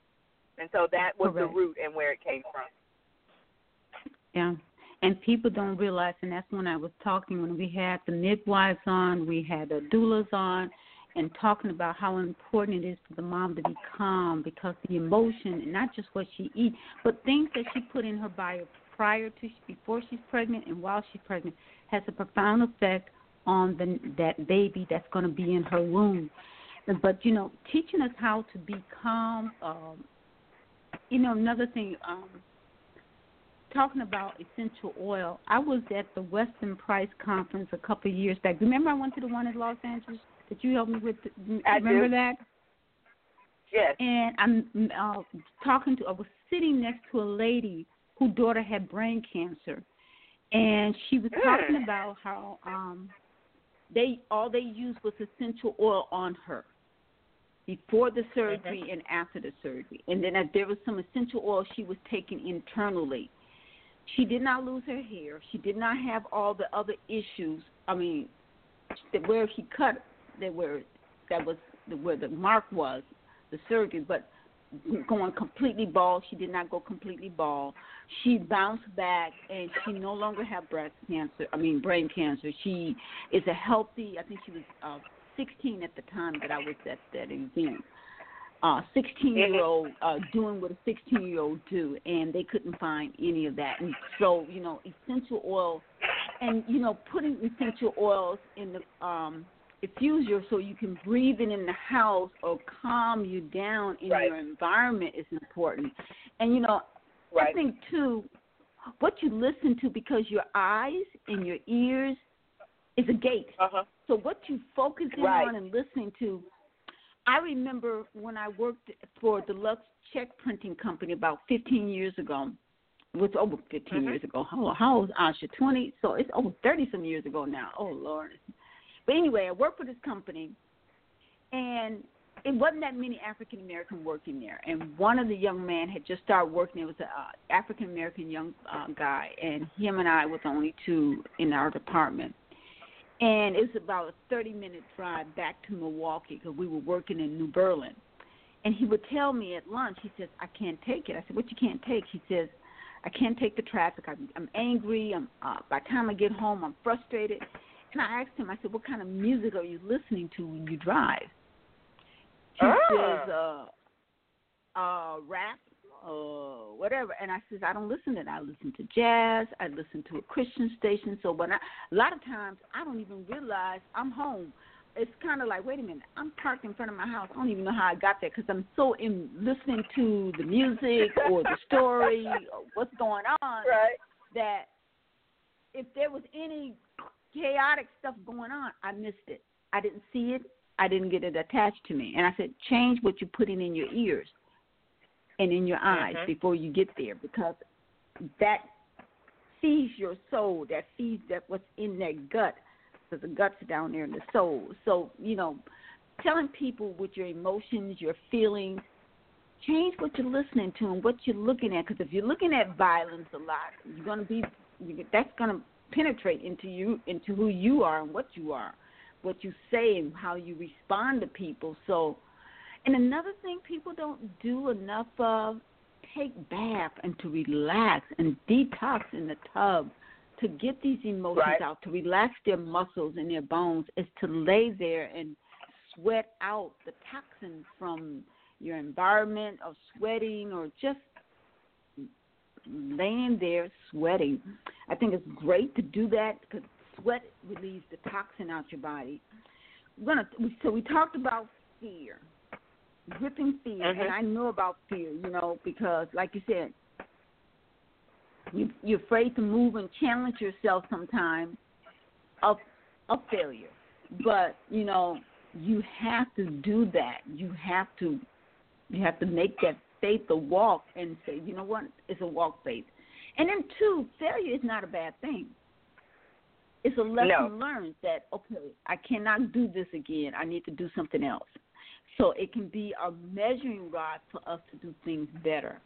And so that was Correct. the root and where it came from. Yeah. And people don't realize, and that's when I was talking when we had the midwives on, we had the doulas on, and talking about how important it is for the mom to be calm because the emotion, and not just what she eats, but things that she put in her body prior to before she's pregnant and while she's pregnant has a profound effect on the that baby that's going to be in her womb. But you know, teaching us how to be calm, um, you know, another thing, um, talking about essential oil, I was at the Weston Price conference a couple of years back. Remember, I went to the one in Los Angeles that you helped me with. I remember do. that? Yes. And I'm uh, talking to. I was sitting next to a lady whose daughter had brain cancer, and she was talking about how um they all they used was essential oil on her before the surgery mm-hmm. and after the surgery. And then there was some essential oil she was taking internally. She did not lose her hair. She did not have all the other issues. I mean, that where he cut, that where that was where the mark was, the surgery. But going completely bald, she did not go completely bald. She bounced back, and she no longer had breast cancer. I mean, brain cancer. She is a healthy. I think she was uh, 16 at the time that I was at that event. uh 16 year old uh doing what a 16 year old do and they couldn't find any of that and so you know essential oil and you know putting essential oils in the um diffuser so you can breathe it in the house or calm you down in right. your environment is important and you know right. i think too what you listen to because your eyes and your ears is a gate uh-huh. so what you focus in right. on and listening to I remember when I worked for Deluxe Check Printing Company about 15 years ago. It was over 15 mm-hmm. years ago. How, how old Asha? 20. So it's over 30 some years ago now. Oh Lord. But anyway, I worked for this company, and it wasn't that many African American working there. And one of the young men had just started working. It was an uh, African American young uh, guy, and him and I were the only two in our department and it's about a 30 minute drive back to Milwaukee because we were working in New Berlin. And he would tell me at lunch, he says, I can't take it. I said, What you can't take? He says, I can't take the traffic. I'm, I'm angry. I'm, uh, by the time I get home, I'm frustrated. And I asked him, I said, What kind of music are you listening to when you drive? He ah. says, uh, uh, rap uh, whatever. And I says, I don't listen to that. I listen to jazz. I listen to a Christian station. So when I, a lot of times I don't even realize I'm home. It's kind of like, wait a minute, I'm parked in front of my house. I don't even know how I got there because I'm so in listening to the music or the story or what's going on right. that if there was any chaotic stuff going on, I missed it. I didn't see it. I didn't get it attached to me. And I said, change what you're putting in your ears and in your eyes mm-hmm. before you get there because that feeds your soul, that feeds that what's in that gut, because the gut's down there in the soul. So, you know, telling people with your emotions, your feelings, change what you're listening to and what you're looking at. Because if you're looking at violence a lot, you're going to be, that's going to penetrate into you, into who you are and what you are, what you say and how you respond to people. So, and another thing people don't do enough of take bath and to relax and detox in the tub to get these emotions right. out, to relax their muscles and their bones is to lay there and sweat out the toxins from your environment of sweating or just laying there sweating. I think it's great to do that because sweat relieves the toxin out your body. We're gonna so we talked about fear gripping fear, mm-hmm. and I know about fear, you know, because like you said, you you're afraid to move and challenge yourself sometimes of of failure. But, you know, you have to do that. You have to you have to make that faith a walk and say, you know what, it's a walk faith. And then two, failure is not a bad thing. It's a lesson no. learned that okay, I cannot do this again. I need to do something else. So it can be a measuring rod for us to do things better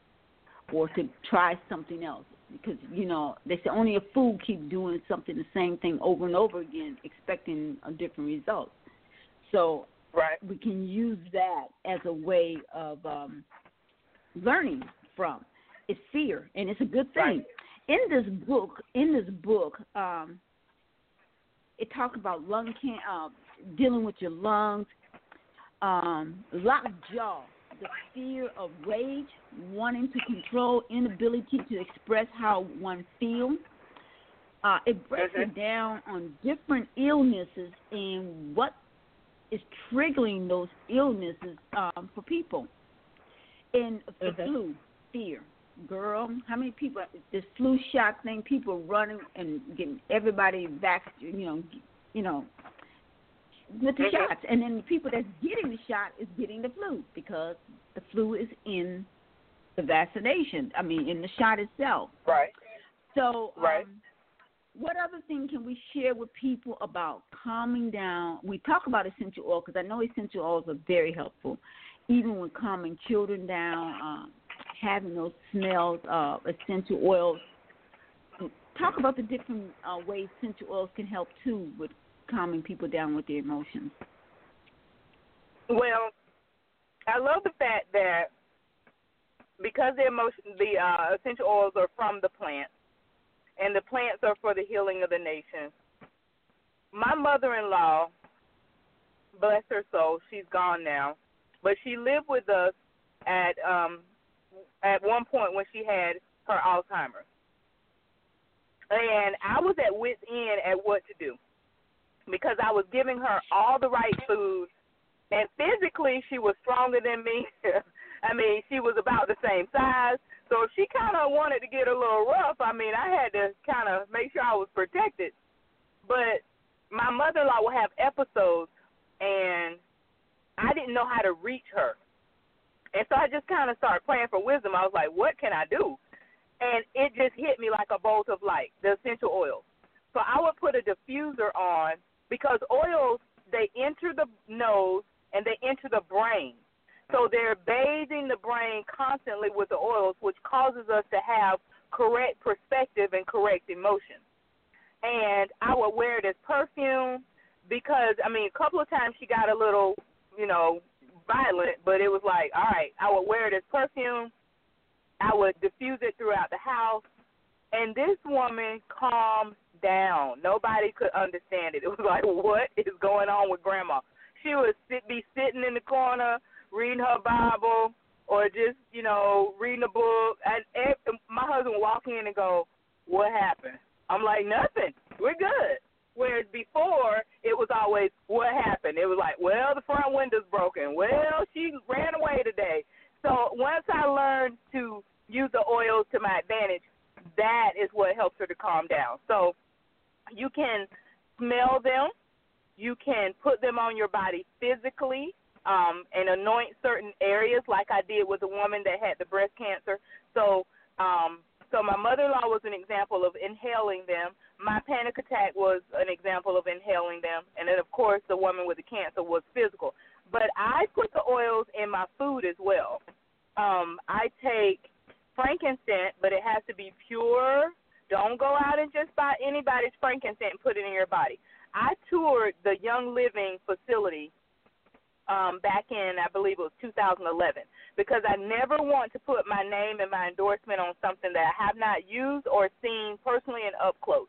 or to try something else. Because, you know, they say only a fool keeps doing something the same thing over and over again, expecting a different result. So right. we can use that as a way of um, learning from. It's fear, and it's a good thing. Right. In this book, in this book, um, it talks about lung can uh, dealing with your lungs, um, lockjaw, the fear of rage, wanting to control, inability to express how one feels. Uh, it breaks mm-hmm. it down on different illnesses and what is triggering those illnesses um, for people. And the mm-hmm. flu, fear. Girl, how many people? This flu shot thing, people running and getting everybody back. You know, you know, with the mm-hmm. shots, and then the people that's getting the shot is getting the flu because the flu is in the vaccination. I mean, in the shot itself. Right. So, right. Um, what other thing can we share with people about calming down? We talk about essential oil because I know essential oils are very helpful, even when calming children down, um, having those smells of essential oils. Talk about the different uh, ways essential oils can help too with calming people down with their emotions? Well, I love the fact that because the emotion, the uh, essential oils are from the plant, and the plants are for the healing of the nation. My mother-in-law, bless her soul, she's gone now. but she lived with us at um at one point when she had her Alzheimer's. And I was at wit's end at what to do because I was giving her all the right food, and physically she was stronger than me. I mean, she was about the same size. So if she kind of wanted to get a little rough, I mean, I had to kind of make sure I was protected. But my mother-in-law would have episodes, and I didn't know how to reach her. And so I just kind of started praying for wisdom. I was like, what can I do? And it just hit me like a bolt of light, the essential oils. So I would put a diffuser on because oils, they enter the nose and they enter the brain. So mm-hmm. they're bathing the brain constantly with the oils, which causes us to have correct perspective and correct emotion. And I would wear it as perfume because, I mean, a couple of times she got a little, you know, violent, but it was like, all right, I would wear it as perfume. I would diffuse it throughout the house. And this woman calmed down. Nobody could understand it. It was like, what is going on with grandma? She would sit, be sitting in the corner reading her Bible or just, you know, reading a book. And, and my husband would walk in and go, what happened? I'm like, nothing. We're good. Whereas before, it was always, what happened? It was like, well, the front window's broken. Well, she ran away today. So once I learned to use the oils to my advantage, that is what helps her to calm down. So you can smell them. You can put them on your body physically um, and anoint certain areas, like I did with the woman that had the breast cancer. So, um, so my mother-in-law was an example of inhaling them. My panic attack was an example of inhaling them, and then of course the woman with the cancer was physical. But I put the oils in my food as well. Um, I take frankincense, but it has to be pure. Don't go out and just buy anybody's frankincense and put it in your body. I toured the Young Living facility um, back in, I believe it was 2011, because I never want to put my name and my endorsement on something that I have not used or seen personally and up close.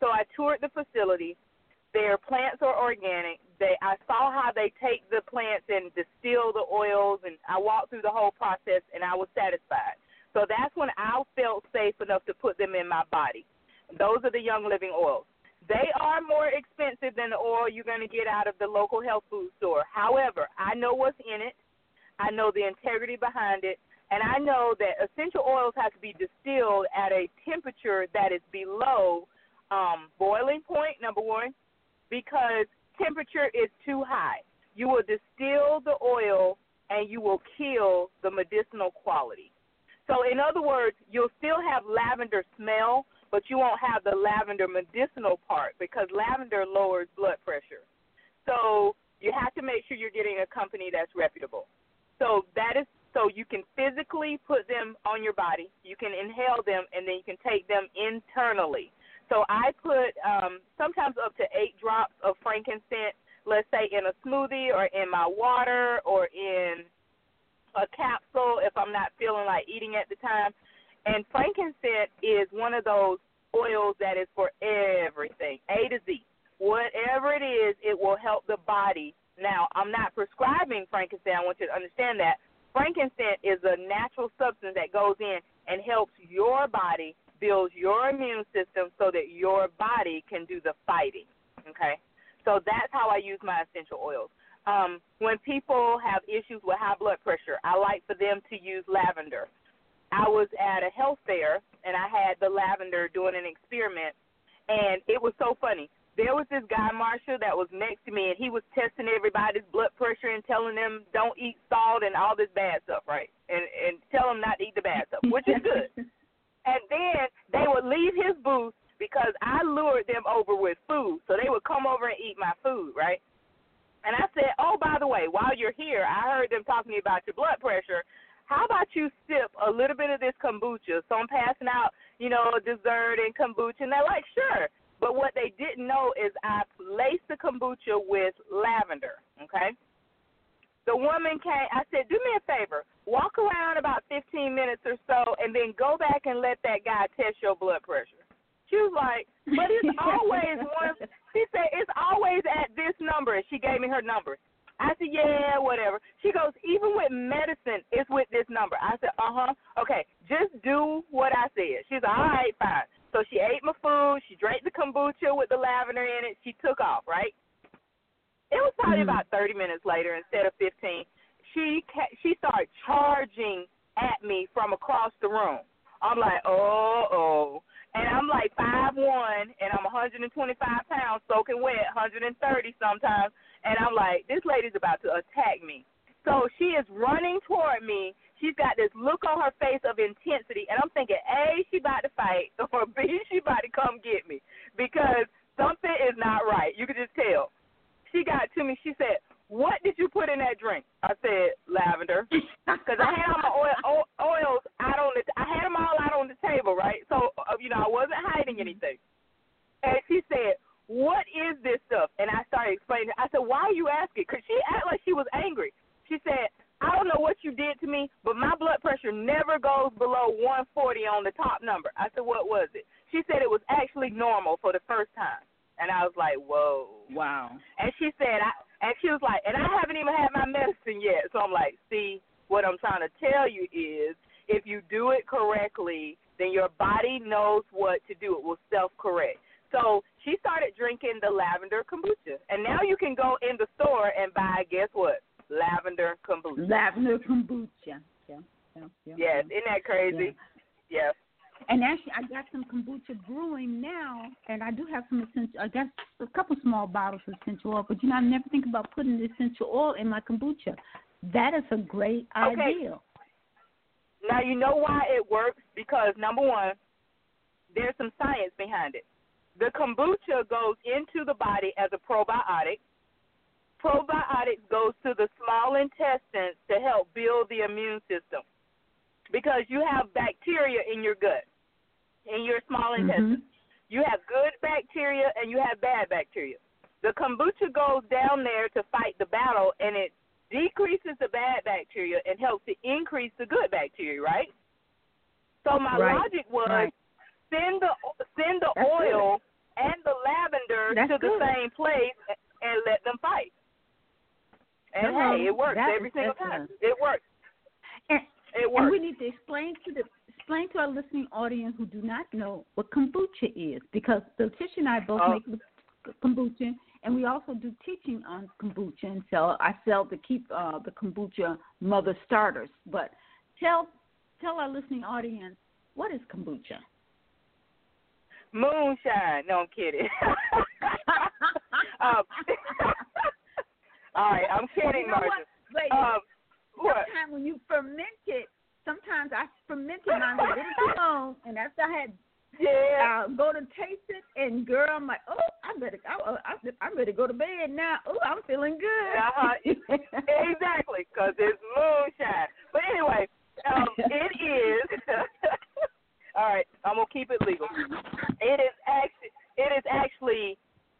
So I toured the facility. Their plants are organic. They, I saw how they take the plants and distill the oils, and I walked through the whole process, and I was satisfied. So that's when I felt safe enough to put them in my body. Those are the Young Living oils. They are more expensive than the oil you're going to get out of the local health food store. However, I know what's in it. I know the integrity behind it. And I know that essential oils have to be distilled at a temperature that is below um, boiling point, number one, because temperature is too high. You will distill the oil and you will kill the medicinal quality. So, in other words, you'll still have lavender smell, but you won't have the lavender medicinal part because lavender lowers blood pressure. So you have to make sure you're getting a company that's reputable. So that is so you can physically put them on your body, you can inhale them, and then you can take them internally. So I put um, sometimes up to eight drops of frankincense, let's say in a smoothie or in my water or in a capsule if I'm not feeling like eating at the time. And frankincense is one of those oils that is for everything, A to Z. Whatever it is, it will help the body. Now, I'm not prescribing frankincense. I want you to understand that. Frankincense is a natural substance that goes in and helps your body build your immune system so that your body can do the fighting. Okay? So that's how I use my essential oils. Um, when people have issues with high blood pressure, I like for them to use lavender. I was at a health fair and I had the lavender doing an experiment, and it was so funny. There was this guy, Marshall, that was next to me, and he was testing everybody's blood pressure and telling them don't eat salt and all this bad stuff, right? And and tell them not to eat the bad stuff, which is good. and then they would leave his booth because I lured them over with food, so they would come over and eat my food, right? And I said, oh, by the way, while you're here, I heard them talking about your blood pressure how about you sip a little bit of this kombucha? So I'm passing out, you know, dessert and kombucha, and they're like, sure. But what they didn't know is I laced the kombucha with lavender, okay? The woman came, I said, do me a favor, walk around about 15 minutes or so, and then go back and let that guy test your blood pressure. She was like, but it's always one, she said, it's always at this number. She gave me her number. I said, yeah, whatever. She goes, even with medicine, it's with this number. I said, uh huh. Okay, just do what I said. She's like, all right, fine. So she ate my food. She drank the kombucha with the lavender in it. She took off, right? It was probably mm-hmm. about 30 minutes later instead of 15. She she started charging at me from across the room. I'm like, oh, oh. And I'm like five one, and I'm 125 pounds, soaking wet, 130 sometimes. And I'm like, this lady's about to attack me. So she is running toward me. She's got this look on her face of intensity, and I'm thinking, A, she about to fight, or B, she about to come get me because something is not right. You can just tell. She got to me. She said, "What did you put in that drink?" I said, "Lavender," because I had all my oil, oils out on the. I had them all out on the table, right? So uh, you know, I wasn't hiding anything. And she said, "What is this stuff?" And I started explaining. I said, "Why are you asking?" Because she acted like she was angry. She said, I don't know what you did to me, but my blood pressure never goes below 140 on the top number. I said, what was it? She said it was actually normal for the first time. And I was like, whoa. Wow. And she said, I, and she was like, and I haven't even had my medicine yet. So I'm like, see, what I'm trying to tell you is if you do it correctly, then your body knows what to do. It will self correct. So she started drinking the lavender kombucha. And now you can go in the store and buy, guess what? Lavender kombucha. Lavender kombucha. Yeah. Yeah. yeah, yes, isn't that crazy? Yeah. And actually, I got some kombucha brewing now, and I do have some essential. I got a couple small bottles of essential oil, but you know, I never think about putting essential oil in my kombucha. That is a great okay. idea. Now you know why it works because number one, there's some science behind it. The kombucha goes into the body as a probiotic. Probiotics goes to the small intestines to help build the immune system because you have bacteria in your gut in your small mm-hmm. intestines. Mm-hmm. You have good bacteria and you have bad bacteria. The kombucha goes down there to fight the battle and it decreases the bad bacteria and helps to increase the good bacteria, right? So my right. logic was right. send the send the That's oil good. and the lavender That's to good. the same place and let them fight. And uh hey, it works every single time. It works. And, it works. and we need to explain to the explain to our listening audience who do not know what kombucha is, because the Latissa and I both oh. make kombucha, and we also do teaching on kombucha and sell. I sell to keep uh, the kombucha mother starters. But tell tell our listening audience what is kombucha. Moonshine. No, I'm kidding. um, all right, I'm kidding, you know Marsha. Wait, um, sometimes when you ferment it, sometimes I fermented mine a little too long, and after I had yeah. uh, go to taste it, and girl, I'm like, oh, I better, I, I, I'm ready to go to bed now. Oh, I'm feeling good. Uh-huh. exactly, because it's moonshine. But anyway, um, it is. all right, I'm gonna keep it legal. It is actually, it is actually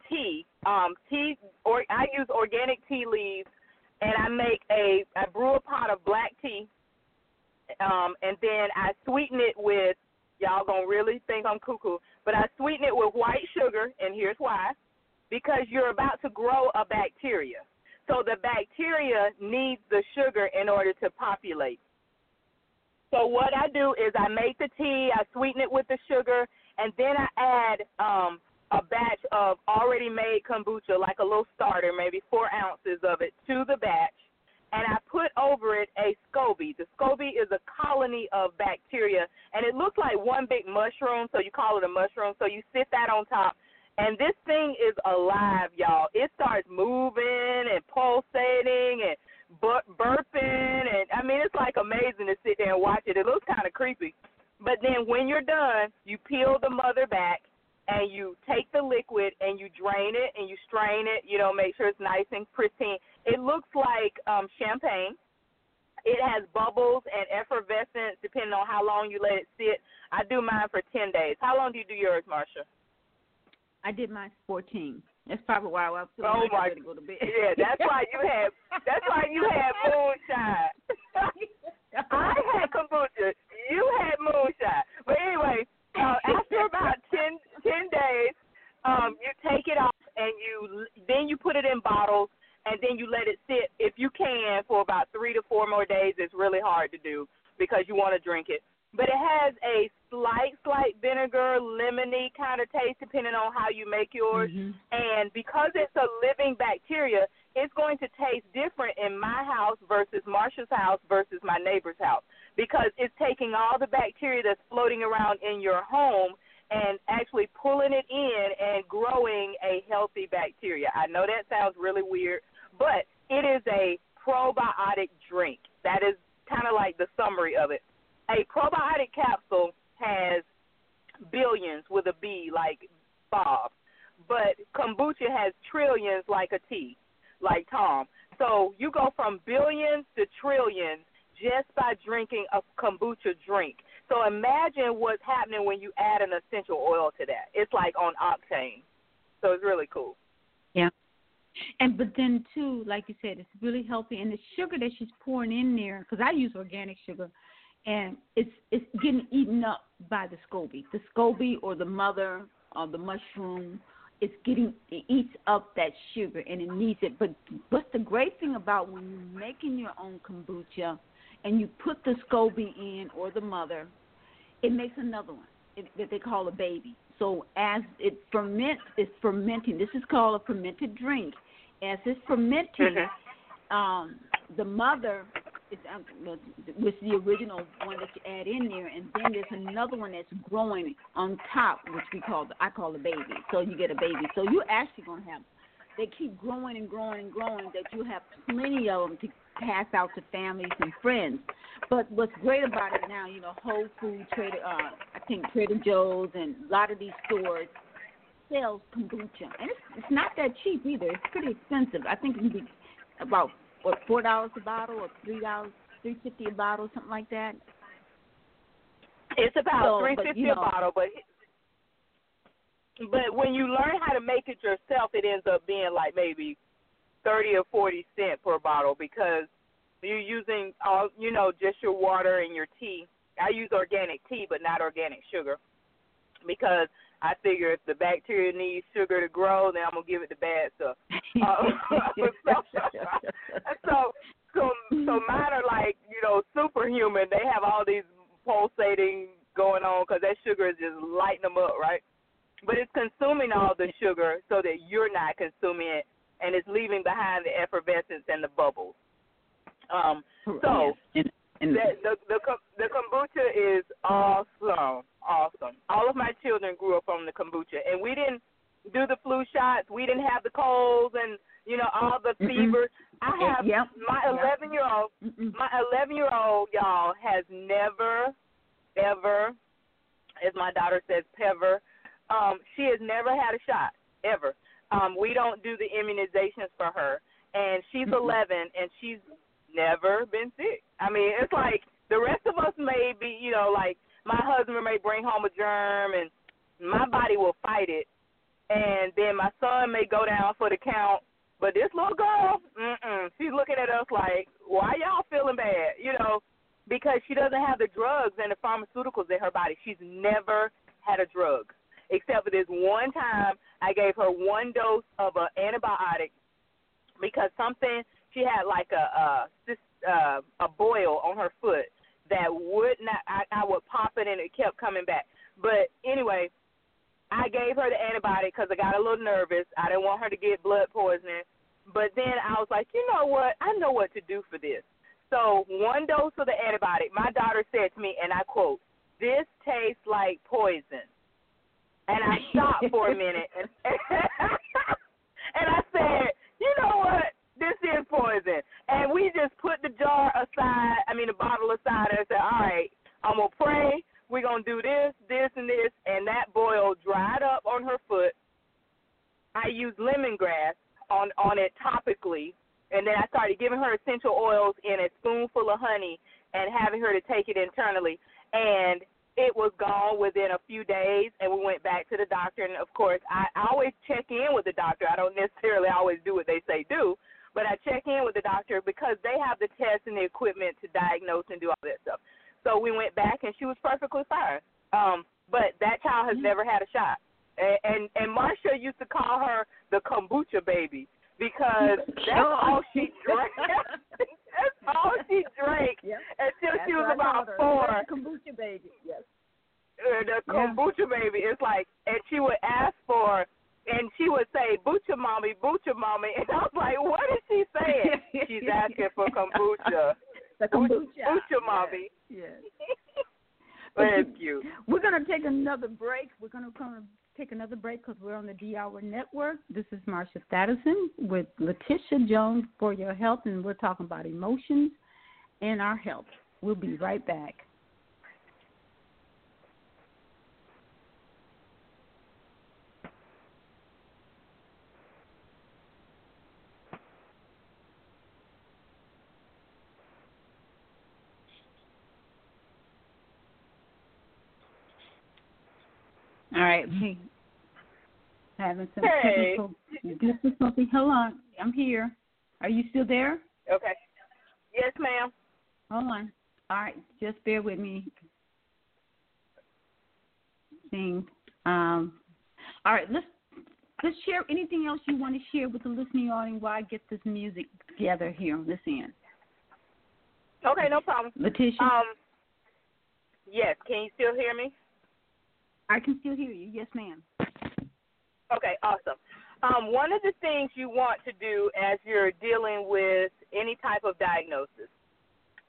tea. Um, tea, or I use organic tea leaves, and I make a, I brew a pot of black tea um, and then I sweeten it with y'all gonna really think I'm cuckoo, but I sweeten it with white sugar, and here's why: because you're about to grow a bacteria, so the bacteria needs the sugar in order to populate. So what I do is I make the tea, I sweeten it with the sugar, and then I add um, a batch of already made kombucha, like a little starter, maybe four ounces of it, to the batch and I put over it a SCOBY. The SCOBY is a colony of bacteria, and it looks like one big mushroom, so you call it a mushroom. So you sit that on top, and this thing is alive, y'all. It starts moving and pulsating and burping, and I mean, it's like amazing to sit there and watch it. It looks kind of creepy. But then when you're done, you peel the mother back and you take the liquid and you drain it and you strain it, you know, make sure it's nice and pristine. It looks like um champagne. It has bubbles and effervescence depending on how long you let it sit. I do mine for 10 days. How long do you do yours, Marsha? I did mine 14. That's probably why I was feeling oh like my, I better go to bed. Yeah, that's why you had that's why you had moonshine. I had kombucha. You had moonshine. But anyway, uh, after about 10, 10 days, um, you take it off and you then you put it in bottles and then you let it sit if you can for about three to four more days is really hard to do because you want to drink it. But it has a slight, slight vinegar, lemony kind of taste depending on how you make yours. Mm-hmm. And because it's a living bacteria, it's going to taste different in my house versus Marsha's house versus my neighbor's house because it's taking all the bacteria that's floating around in your home and actually pulling it in and growing a healthy bacteria. I know that sounds really weird, but it is a probiotic drink. That is kind of like the summary of it. A probiotic capsule has billions with a B, like Bob, but kombucha has trillions, like a T, like Tom. So you go from billions to trillions just by drinking a kombucha drink. So imagine what's happening when you add an essential oil to that. It's like on octane. So it's really cool. Yeah. And but then too, like you said, it's really healthy, and the sugar that she's pouring in there, because I use organic sugar, and it's it's getting eaten up by the SCOBY, the SCOBY or the mother or the mushroom. It's getting it eats up that sugar, and it needs it. But what's the great thing about when you're making your own kombucha, and you put the SCOBY in or the mother, it makes another one it, that they call a baby. So as it ferments, it's fermenting. This is called a fermented drink. As it's fermenting, Mhm. um, the mother is um, with the original one that you add in there, and then there's another one that's growing on top, which we call the, I call the baby. So you get a baby. So you're actually gonna have they keep growing and growing and growing that you have plenty of them to pass out to families and friends. But what's great about it now, you know, Whole Foods, Trader, uh, I think Trader Joe's, and a lot of these stores sells kombucha, and it's it's not that cheap either. It's pretty expensive. I think it can be about what four dollars a bottle or three dollars, three fifty a bottle, something like that. It's about So, three fifty you a bottle, but but when you learn how to make it yourself, it ends up being like maybe thirty or forty cent per bottle because you're using all you know just your water and your tea. I use organic tea, but not organic sugar because I figure if the bacteria needs sugar to grow, then I'm gonna give it the bad stuff. Uh, so, so, so mine are like you know superhuman. They have all these pulsating going on because that sugar is just lighting them up, right? But it's consuming all the sugar so that you're not consuming it, and it's leaving behind the effervescence and the bubbles. Um, so and, and the, the the the kombucha is awesome, awesome. All of my children grew up on the kombucha, and we didn't do the flu shots. We didn't have the colds and you know all the Mm-mm. fevers. I have Yep, my yep. 11 year old. Mm-mm. My 11 year old y'all has never, ever, as my daughter says, pever. Um, she has never had a shot ever. Um, we don't do the immunizations for her, and she's 11, and she's never been sick. I mean, it's like the rest of us may be, you know, like my husband may bring home a germ, and my body will fight it, and then my son may go down for the count. But this little girl, mm-mm, she's looking at us like, why y'all feeling bad? You know, because she doesn't have the drugs and the pharmaceuticals in her body. She's never had a drug, except for this one time I gave her one dose of an antibiotic because something she had like a a, uh, a boil on her foot that would not. I, I would pop it and it kept coming back. But anyway, I gave her the antibiotic because I got a little nervous. I didn't want her to get blood poisoning. But then I was like, you know what? I know what to do for this. So one dose of the antibiotic. My daughter said to me, and I quote, "This tastes like poison." And I stopped for a minute, and and I said, you know what? This is poison. And we just put the jar aside. I mean, the bottle aside, and said, all right, I'm gonna pray. We're gonna do this, this, and this, and that boil dried up on her foot. I used lemongrass on on it topically, and then I started giving her essential oils in a spoonful of honey and having her to take it internally. And it was gone within a few days, and we went back to the doctor. And of course, I, I always check in with the doctor. I don't necessarily always do what they say do, but I check in with the doctor because they have the tests and the equipment to diagnose and do all that stuff. So we went back, and she was perfectly fine. Um, but that child has never had a shot. And, and and Marsha used to call her the kombucha baby because that's all she drank. that's all she drank until she was about four. Kombucha baby, yes. Uh, the kombucha yeah. baby. It's like, and she would ask for, and she would say, "Bucha mommy, bucha mommy," and I was like, "What is she saying?" She's asking for kombucha. the kombucha. Bucha mommy. Yes. yes. Thank you. We're gonna take another break. We're gonna come take another break because we're on the D Hour Network. This is Marsha Thadison with Latissa Jones for your health, and we're talking about emotions and our health. We'll be right back. All right. Hey, having some hey. technical difficulty. Hold on. I'm here. Are you still there? Okay. Yes, ma'am. Hold on. All right. Just bear with me. Thing. Um. All right. Let's let's share anything else you want to share with the listening audience while I get this music together here on this end. Okay, no problem. Latissa. Um. Yes. Can you still hear me? I can still hear you. Yes, ma'am. Okay, awesome. Um, one of the things you want to do as you're dealing with any type of diagnosis,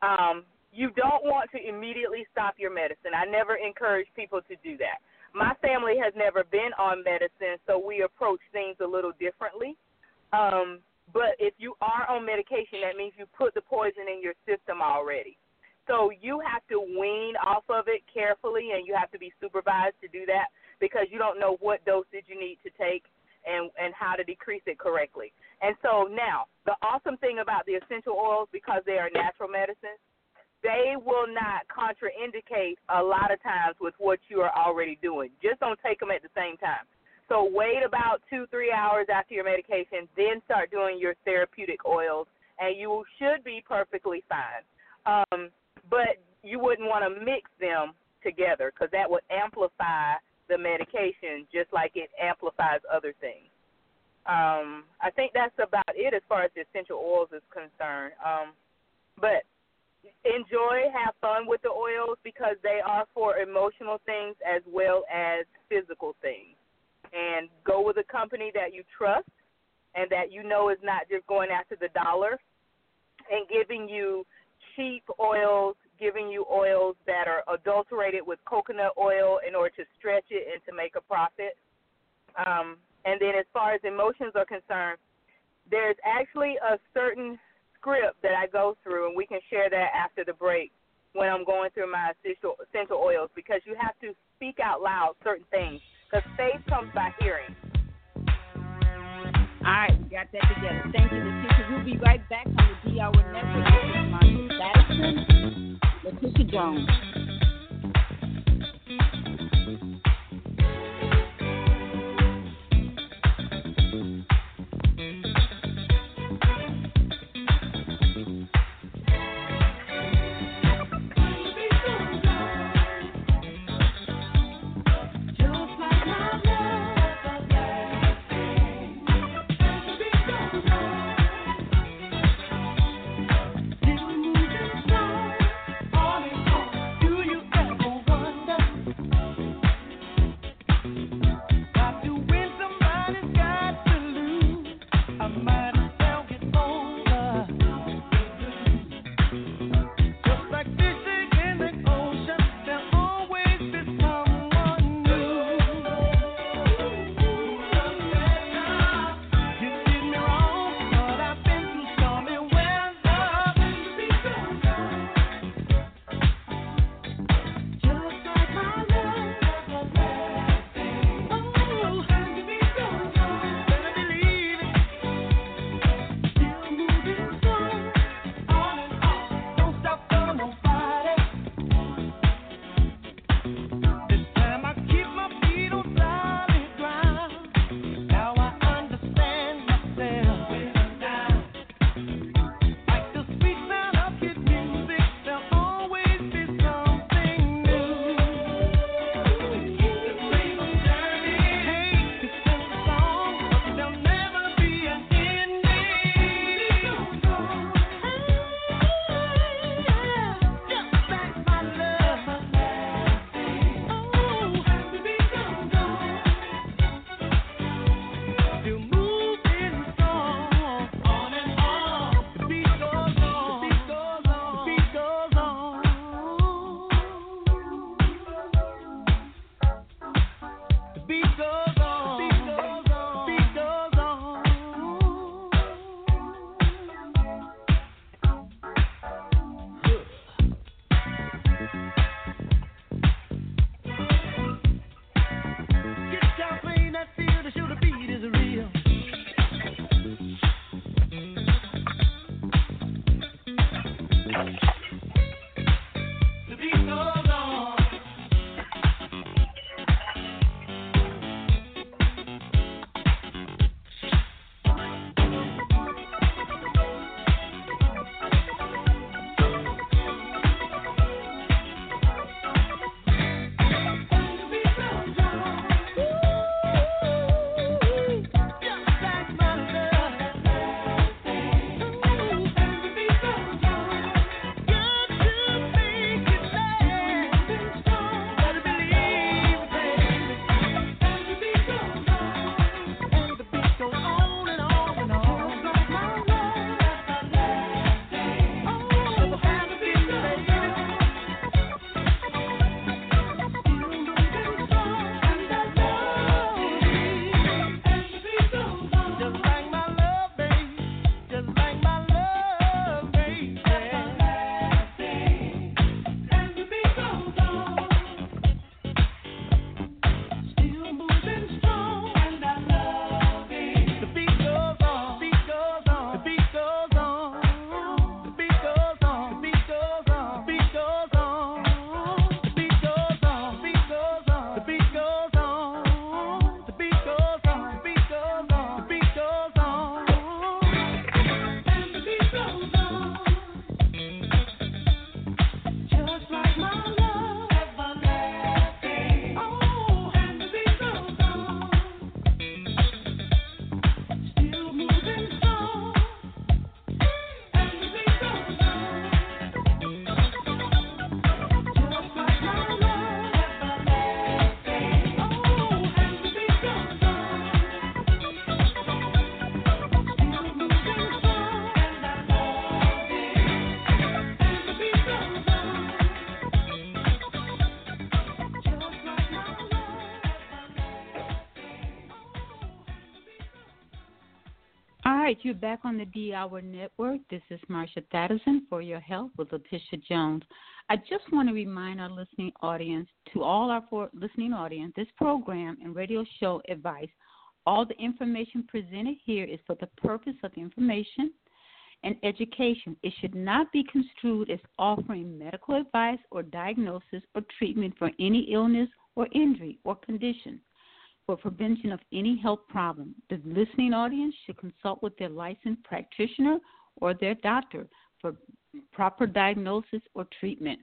um, you don't want to immediately stop your medicine. I never encourage people to do that. My family has never been on medicine, so we approach things a little differently. Um, but if you are on medication, that means you put the poison in your system already. So you have to wean off of it carefully, and you have to be supervised to do that because you don't know what dosage you need to take and and how to decrease it correctly. And so now, the awesome thing about the essential oils because they are natural medicines, they will not contraindicate a lot of times with what you are already doing. Just don't take them at the same time. So wait about two, three hours after your medication, then start doing your therapeutic oils, and you should be perfectly fine. Um, but you wouldn't want to mix them together because that would amplify the medication just like it amplifies other things. Um, I think that's about it as far as the essential oils is concerned. Um, but enjoy, have fun with the oils because they are for emotional things as well as physical things. And go with a company that you trust and that you know is not just going after the dollar and giving you cheap oils, giving you oils that are adulterated with coconut oil in order to stretch it and to make a profit. Um, and then, as far as emotions are concerned, there's actually a certain script that I go through, and we can share that after the break when I'm going through my essential, essential oils because you have to speak out loud certain things because faith comes by hearing. All right, we got that together. Thank you, Latissa. We'll be right back on the D Hour Network. Thadison, Latissa Jones. You're back on the D Hour Network. This is Marsha Thadison for your health with Latissa Jones. I just want to remind our listening audience, to all our listening audience, this program and radio show advice, all the information presented here is for the purpose of information and education. It should not be construed as offering medical advice or diagnosis or treatment for any illness or injury or condition for prevention of any health problem. The listening audience should consult with their licensed practitioner or their doctor for proper diagnosis or treatment.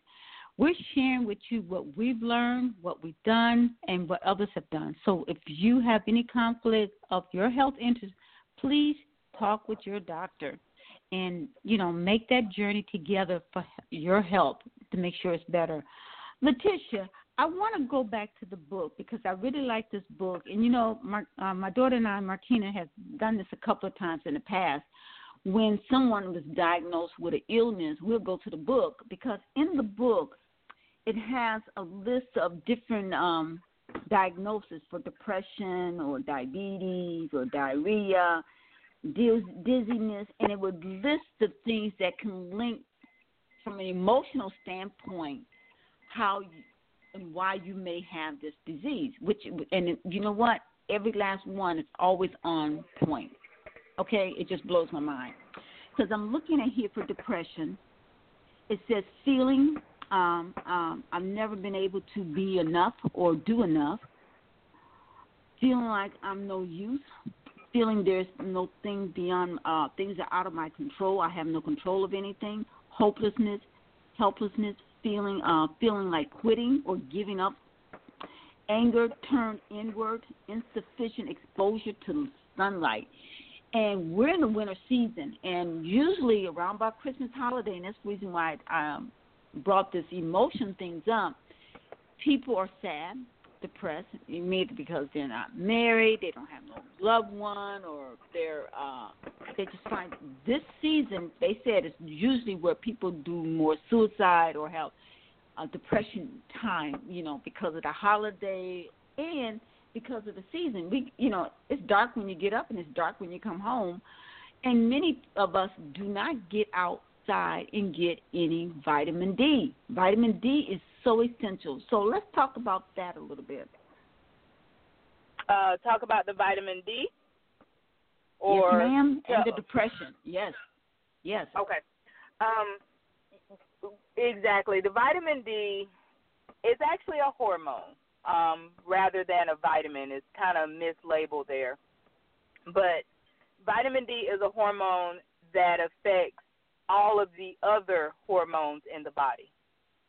We're sharing with you what we've learned, what we've done, and what others have done. So if you have any conflict of your health interest, please talk with your doctor and you know make that journey together for your health to make sure it's better. Latissa, I want to go back to the book because I really like this book. And you know, my, uh, my daughter and I, Martina, have done this a couple of times in the past. When someone was diagnosed with an illness, we'll go to the book because in the book, it has a list of different um, diagnoses for depression or diabetes or diarrhea, dizziness, and it would list the things that can link from an emotional standpoint how and why you may have this disease. Which and you know what? Every last one is always on point. Okay, it just blows my mind because I'm looking at here for depression. It says feeling um, um, I've never been able to be enough or do enough. Feeling like I'm no use. Feeling there's no thing beyond uh, things are out of my control. I have no control of anything. Hopelessness, helplessness, feeling uh, feeling like quitting or giving up, anger turned inward, insufficient exposure to sunlight. And we're in the winter season, and usually around about Christmas holiday, and that's the reason why I um, brought this emotion things up. People are sad, depressed, maybe because they're not married, they don't have no loved one, or they're uh, they just find this season. They said it's usually where people do more suicide or have a depression time, you know, because of the holiday and because of the season. We, you know, it's dark when you get up and it's dark when you come home, and many of us do not get outside and get any vitamin D. Vitamin D is so essential. So let's talk about that a little bit. Uh, talk about the vitamin D. Or yes, ma'am, and the depression. Yes, yes. Okay. Um, exactly. The vitamin D is actually a hormone um, rather than a vitamin. It's kind of mislabeled there. But vitamin D is a hormone that affects all of the other hormones in the body.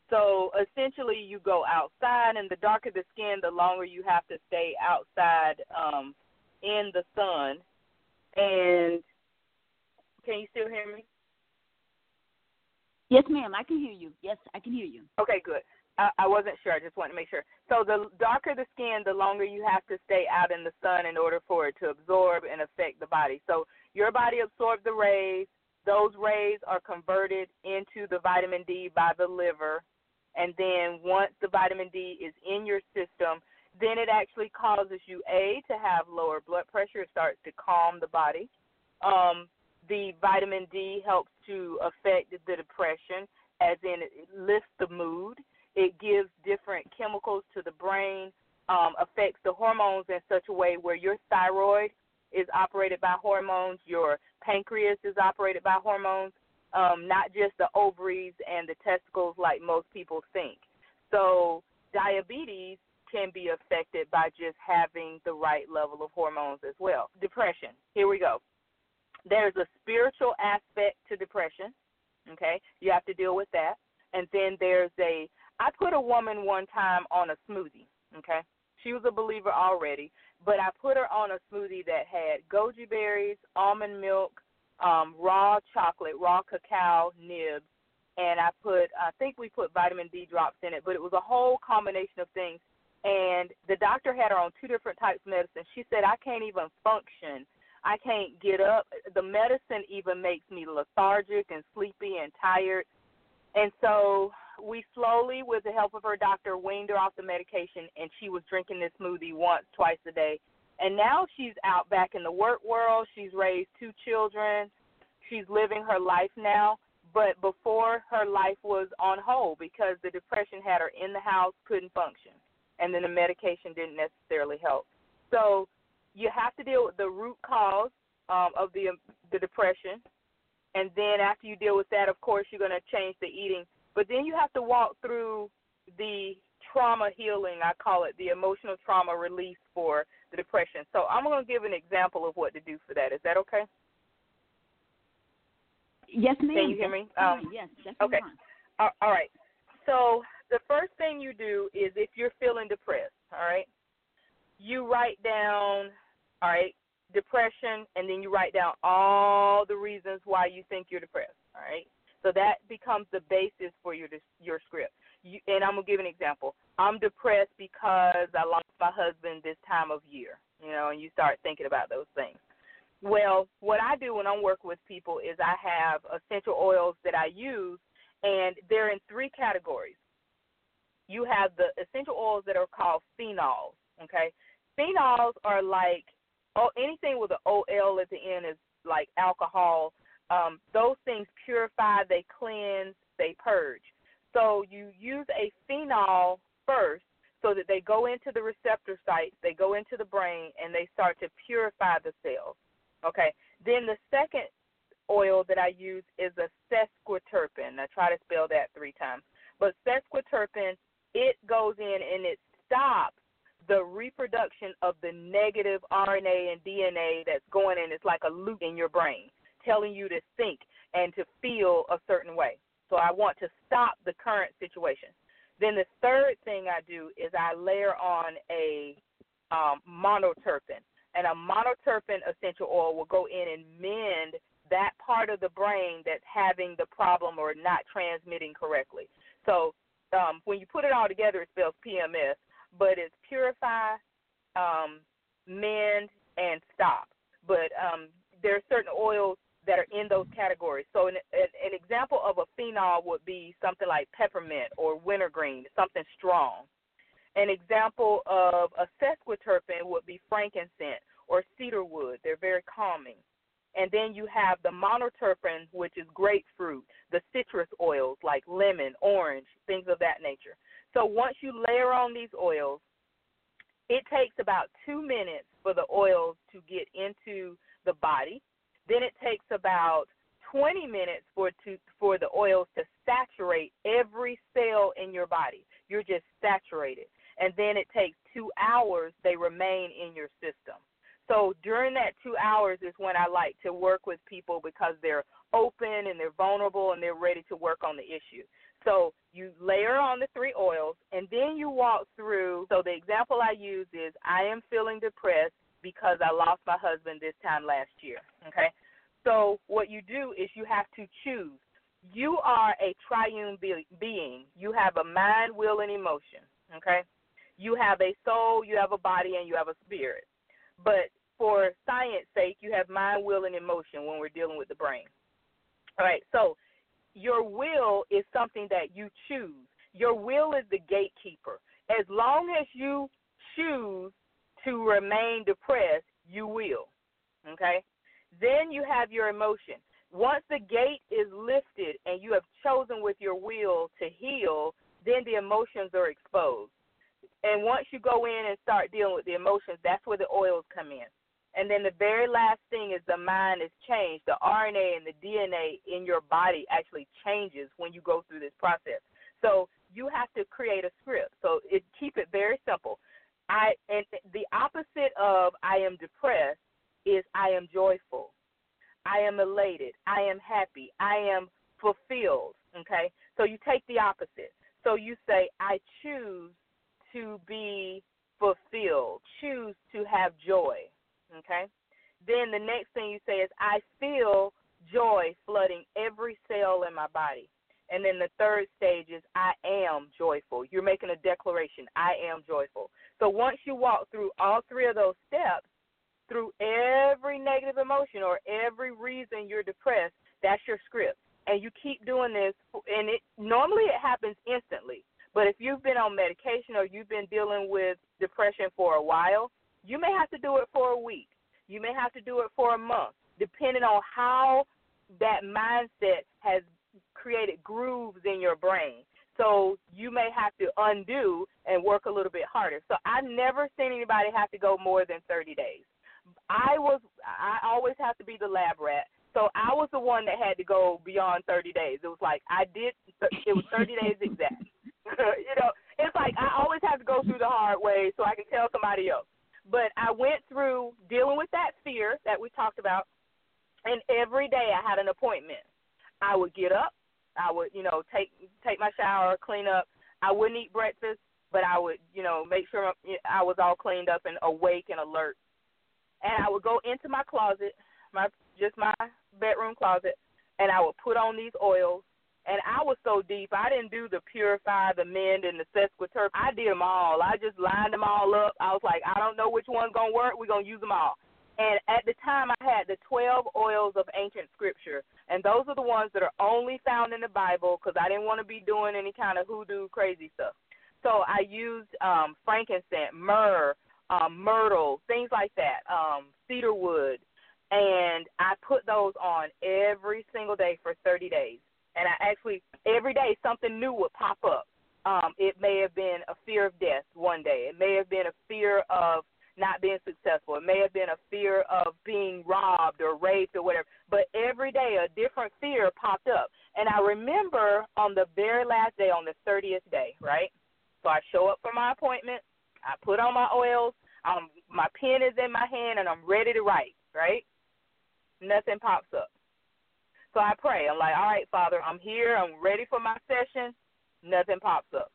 So essentially, you go outside, and the darker the skin, the longer you have to stay outside um, in the sun. And can you still hear me? Yes, ma'am. I can hear you. Yes, I can hear you. Okay, good. I, I wasn't sure. I just wanted to make sure. So the darker the skin, the longer you have to stay out in the sun in order for it to absorb and affect the body. So your body absorbs the rays. Those rays are converted into the vitamin D by the liver. And then once the vitamin D is in your system, then it actually causes you a to have lower blood pressure. It starts to calm the body. Um, the vitamin D helps to affect the depression, as in it lifts the mood. It gives different chemicals to the brain, um, affects the hormones in such a way where your thyroid is operated by hormones, your pancreas is operated by hormones, um, not just the ovaries and the testicles like most people think. So, diabetes can be affected by just having the right level of hormones as well. Depression, here we go. There's a spiritual aspect to depression, okay? You have to deal with that. And then there's a I put a woman one time on a smoothie, okay? She was a believer already, but I put her on a smoothie that had goji berries, almond milk, um, raw chocolate, raw cacao nibs, and I put I think we put vitamin D drops in it, but it was a whole combination of things. And the doctor had her on two different types of medicine. She said I can't even function. I can't get up. The medicine even makes me lethargic and sleepy and tired. And so we slowly, with the help of her doctor, weaned her off the medication, and she was drinking this smoothie once, twice a day. And now she's out back in the work world. She's raised two children. She's living her life now. But before, her life was on hold because the depression had her in the house, couldn't function, and then the medication didn't necessarily help. So you have to deal with the root cause um, of the the depression, and then after you deal with that, of course, you're going to change the eating but then you have to walk through the trauma healing, I call it the emotional trauma release for the depression. So I'm going to give an example of what to do for that. Is that okay? Yes, ma'am. Can you hear me? Um, yes, Okay. All right. So the first thing you do is if you're feeling depressed, all right, you write down, all right, depression, and then you write down all the reasons why you think you're depressed, all right? So that becomes the basis for your your script. You, and I'm gonna give an example. I'm depressed because I lost my husband this time of year. You know, and you start thinking about those things. Well, what I do when I'm working with people is I have essential oils that I use, and they're in three categories. You have the essential oils that are called phenols. Okay, phenols are like oh anything with an OL at the end is like alcohol um, those things purify, they cleanse, they purge. So you use a phenol first so that they go into the receptor sites, they go into the brain, and they start to purify the cells. Okay. Then the second oil that I use is a sesquiterpene. I try to spell that three times. But sesquiterpene, it goes in and it stops the reproduction of the negative RNA and DNA that's going in. It's like a loop in your brain telling you to think and to feel a certain way. So I want to stop the current situation. Then the third thing I do is I layer on a um, monoterpene. And a monoterpene essential oil will go in and mend that part of the brain that's having the problem or not transmitting correctly. So um, when you put it all together, it spells PMS, but it's purify, um, mend, and stop. But um, there are certain oils that are in those categories. So an, an example of a phenol would be something like peppermint or wintergreen, something strong. An example of a sesquiterpene would be frankincense or cedarwood. They're very calming. And then you have the monoterpene, which is grapefruit, the citrus oils like lemon, orange, things of that nature. So once you layer on these oils, it takes about two minutes for the oils to get into the body then it takes about 20 minutes for to for the oils to saturate every cell in your body. You're just saturated. And then it takes 2 hours they remain in your system. So during that 2 hours is when I like to work with people because they're open and they're vulnerable and they're ready to work on the issue. So you layer on the three oils and then you walk through. So the example I use is I am feeling depressed because I lost my husband this time last year. Okay. So what you do is you have to choose. You are a triune be- being. You have a mind, will, and emotion. Okay. You have a soul, you have a body, and you have a spirit. But for science sake, you have mind, will, and emotion when we're dealing with the brain. All right. So your will is something that you choose. Your will is the gatekeeper. As long as you choose to remain depressed, you will. Okay? Then you have your emotion. Once the gate is lifted and you have chosen with your will to heal, then the emotions are exposed. And once you go in and start dealing with the emotions, that's where the oils come in. And then the very last thing is the mind is changed. The RNA and the DNA in your body actually changes when you go through this process. So you have to create a script. So it keep it very simple. I and the opposite of I am depressed is I am joyful. I am elated. I am happy. I am fulfilled. Okay? So you take the opposite. So you say, I choose to be fulfilled, choose to have joy. Okay? Then the next thing you say is, I feel joy flooding every cell in my body. And then the third stage is, I am joyful. You're making a declaration, I am joyful. So once you walk through all three of those steps, through every negative emotion or every reason you're depressed, that's your script. And you keep doing this, and it normally it happens instantly. But if you've been on medication or you've been dealing with depression for a while, you may have to do it for a week. You may have to do it for a month, depending on how that mindset has created grooves in your brain. So you may have to undo and work a little bit harder. So I've never seen anybody have to go more than 30 days. I was I always have to be the lab rat. So I was the one that had to go beyond 30 days. It was like I did it was 30 days exact. you know, it's like I always have to go through the hard way so I can tell somebody else. But I went through dealing with that fear that we talked about, and every day I had an appointment. I would get up, I would, you know, take take my shower, clean up. I wouldn't eat breakfast, but I would, you know, make sure I was all cleaned up and awake and alert. And I would go into my closet, my just my bedroom closet, and I would put on these oils and I was so deep. I didn't do the purify, the mend, and the sesquiterp. I did them all. I just lined them all up. I was like, I don't know which one's gonna work. We're gonna use them all. And at the time, I had the 12 oils of ancient scripture, and those are the ones that are only found in the Bible because I didn't want to be doing any kind of hoodoo crazy stuff. So I used um, frankincense, myrrh, um, myrtle, things like that, um, cedar wood, and I put those on every single day for 30 days and I actually every day something new would pop up. Um, it may have been a fear of death one day. It may have been a fear of not being successful. It may have been a fear of being robbed or raped or whatever. But every day a different fear popped up. And I remember on the very last day, on the 30th day, right? So I show up for my appointment. I put on my oils. Um, my pen is in my hand and I'm ready to write, right? Nothing pops up. So I pray. I'm like, all right, Father, I'm here. I'm ready for my session. Nothing pops up.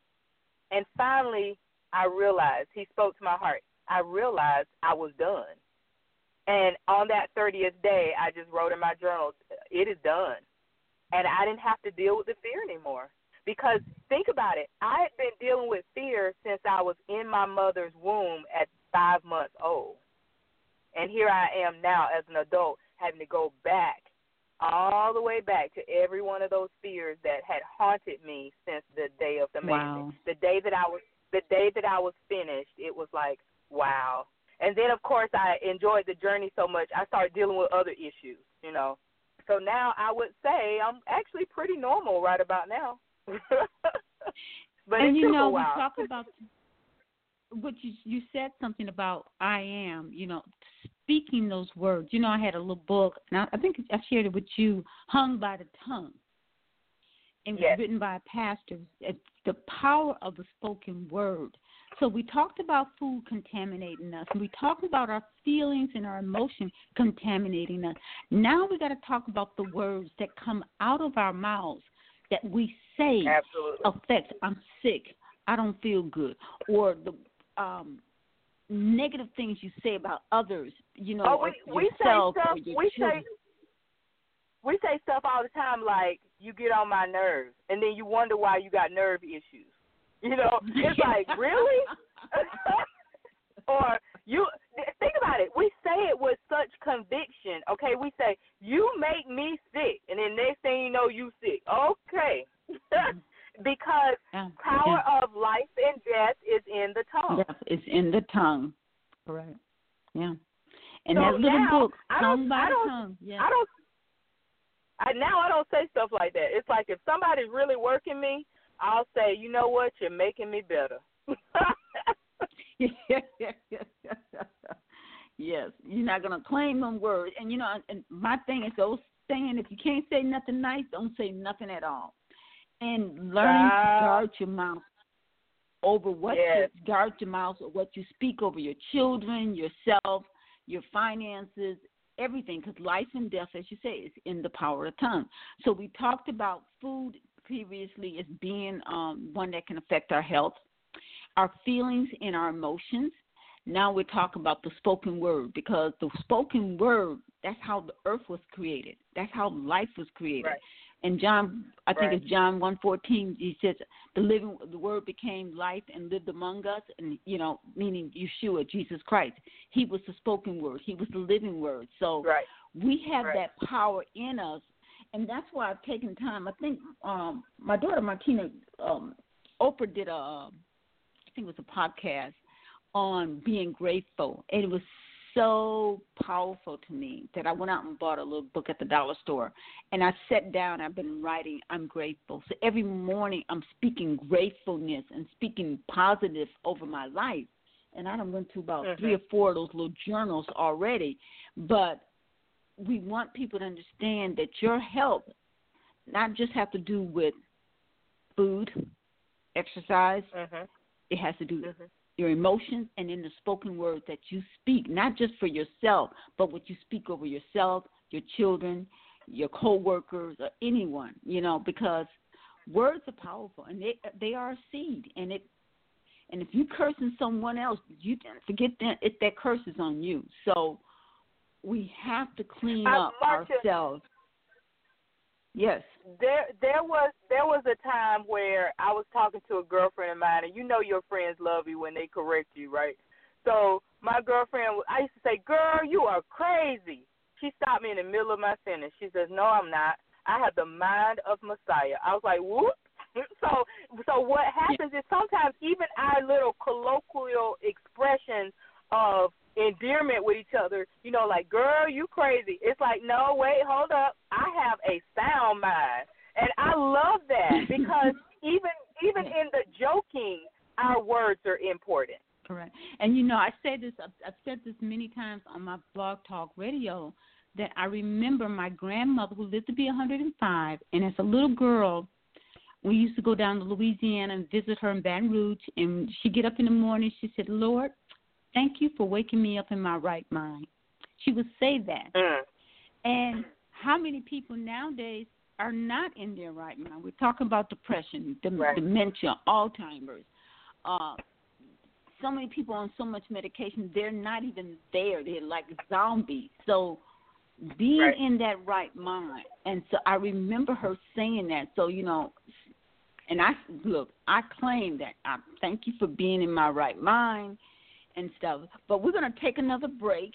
And finally, I realized, he spoke to my heart. I realized I was done. And on that 30th day, I just wrote in my journal, it is done. And I didn't have to deal with the fear anymore. Because think about it, I had been dealing with fear since I was in my mother's womb at five months old. And here I am now as an adult having to go back all the way back to every one of those fears that had haunted me since the day of the wow. The day that I was the day that I was finished, it was like, wow. And then of course I enjoyed the journey so much I started dealing with other issues, you know. So now I would say I'm actually pretty normal right about now. but and you know, we talk about what you you said something about I am, you know, speaking those words. You know, I had a little book, and I, I think I shared it with you, Hung by the Tongue. And it was Yes. written by a pastor. It's the power of the spoken word. So we talked about food contaminating us, and we talked about our feelings and our emotions contaminating us. Now we got to talk about the words that come out of our mouths that we say Absolutely. affects. I'm sick. I don't feel good, or the um, negative things you say about others. You know, Oh, we we say yourself stuff. or your We children. say we say stuff all the time like you get on my nerves, and then you wonder why you got nerve issues. You know, it's like really. or you think about it. We say it with such conviction. Okay, we say you make me sick, and then next thing you know, you sick. Okay, because Yeah. power of life and death is in the tongue. Yes, it's in the tongue. Correct. Yeah. And So that little now, book, I don't- I don't- Tongue. Yeah. I don't. I now I don't say stuff like that. It's like if somebody's really working me, I'll say, you know what, you're making me better. yes, you're not gonna claim them words. And you know, and my thing is those saying if you can't say nothing nice, don't say nothing at all. And learning Wow. to guard your mouth over what Yes. you guard your mouth or what you speak over your children, yourself, your finances, everything. Because life and death, as you say, is in the power of tongue. So we talked about food previously as being um, one that can affect our health, our feelings, and our emotions. Now we're talking about the spoken word because the spoken word, that's how the earth was created. That's how life was created. Right. And John, I think Right. it's John one fourteen. He says the living, the word became life and lived among us, and you know, meaning Yeshua, Jesus Christ. He was the spoken word. He was the living word. So right. we have Right. that power in us, and that's why I've taken time. I think um, my daughter Martina um, Oprah did a, I think it was a podcast on being grateful, and it was so powerful to me that I went out and bought a little book at the dollar store, and I sat down. I've been writing. I'm grateful. So every morning I'm speaking gratefulness and speaking positive over my life. And I done went to about Mhm. three or four of those little journals already. But we want people to understand that your health not just have to do with food, exercise. Mhm. It has to do with Mhm. your emotions and in the spoken word that you speak, not just for yourself, but what you speak over yourself, your children, your coworkers, or anyone. You know, because words are powerful and they they are a seed, and it and if you cursing someone else, you forget that it that curse is on you. So we have to clean Uh, up Marsha- ourselves. Yes. There, there was there was a time where I was talking to a girlfriend of mine, and you know your friends love you when they correct you, right? So my girlfriend, I used to say, "Girl, you are crazy." She stopped me in the middle of my sentence. She says, "No, I'm not. I have the mind of Messiah." I was like, "Whoop." So, so what happens is sometimes even our little colloquial expressions of endearment with each other, you know, like, girl, you crazy. It's like, no, wait, hold up. I have a sound mind. And I love that because even even in the joking, our words are important. Correct. And you know, I say this. I've, I've said this many times on my blog talk radio that I remember my grandmother who lived to be 105, and as a little girl, we used to go down to Louisiana and visit her in Baton Rouge. And she'd get up in the morning. She said, "Lord, thank you for waking me up in my right mind." She would say that. Mm. And how many people nowadays are not in their right mind? We're talking about depression, dem- Right. dementia, Alzheimer's. Uh, so many people on so much medication, they're not even there. They're like zombies. So being Right. in that right mind. And so I remember her saying that. So, you know, and I look, I claim that. I thank you for being in my right mind and stuff. But we're going to take another break.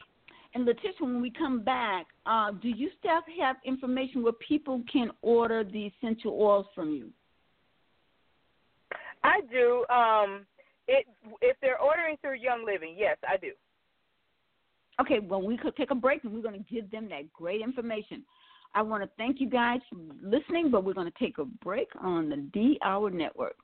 And Latissa, when we come back, uh, do you still have information where people can order the essential oils from you? I do. Um, it if they're ordering through Young Living, yes, I do. Okay, well, we could take a break and we're going to give them that great information. I want to thank you guys for listening, but we're going to take a break on the D Hour Network.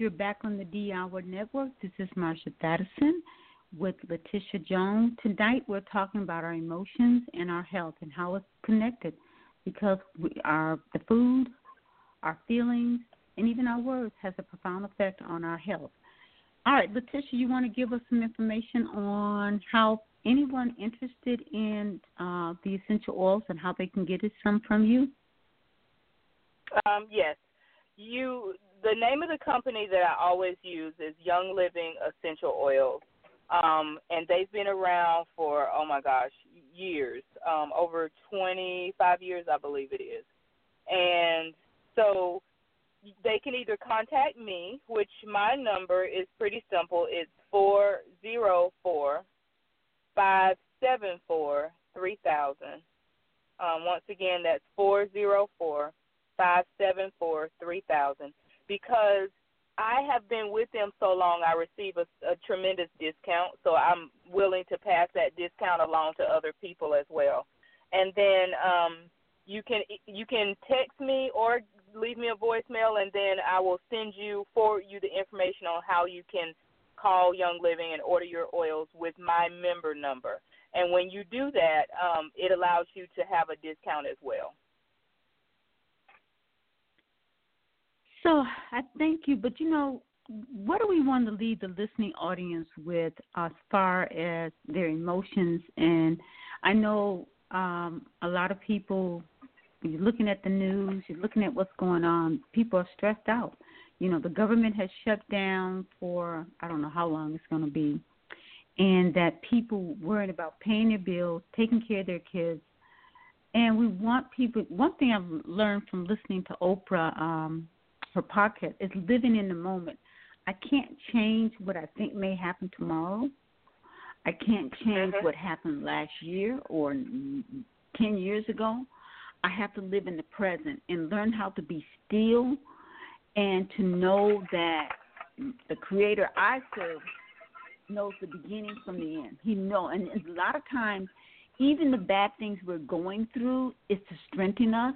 You're back on the D Hour Network. This is Marsha Thadison with Latissa Jones. Tonight we're talking about our emotions and our health and how it's connected because we are the food, our feelings, and even our words has a profound effect on our health. All right, Latissa, you want to give us some information on how anyone interested in uh, the essential oils and how they can get it some from you? Um, yes. You the name of the company that I always use is Young Living Essential Oils. Um, and they've been around for oh my gosh, years. Um, over twenty five years I believe it is. And so they can either contact me, which my number is pretty simple. It's four zero four five seven four three thousand. Um, once again, that's four zero four five seven four three thousand. Because I have been with them so long, I receive a, a tremendous discount. So I'm willing to pass that discount along to other people as well. And then um, you can you can text me or leave me a voicemail, and then I will send you forward you the information on how you can call Young Living and order your oils with my member number. And when you do that, um, it allows you to have a discount as well. So I thank you, but you know, what do we want to leave the listening audience with as far as their emotions? And I know um, a lot of people you're looking at the news, you're looking at what's going on, people are stressed out. You know, the government has shut down for I don't know how long it's going to be, and that people worried about paying their bills, taking care of their kids, and we want people. One thing I've learned from listening to Oprah, um, her podcast, is living in the moment. I can't change what I think may happen tomorrow. I can't change mm-hmm. what happened last year or ten years ago I have to live in the present and learn how to be still and to know that the creator I serve knows the beginning from the end. He know and a lot of times even the bad things we're going through is to strengthen us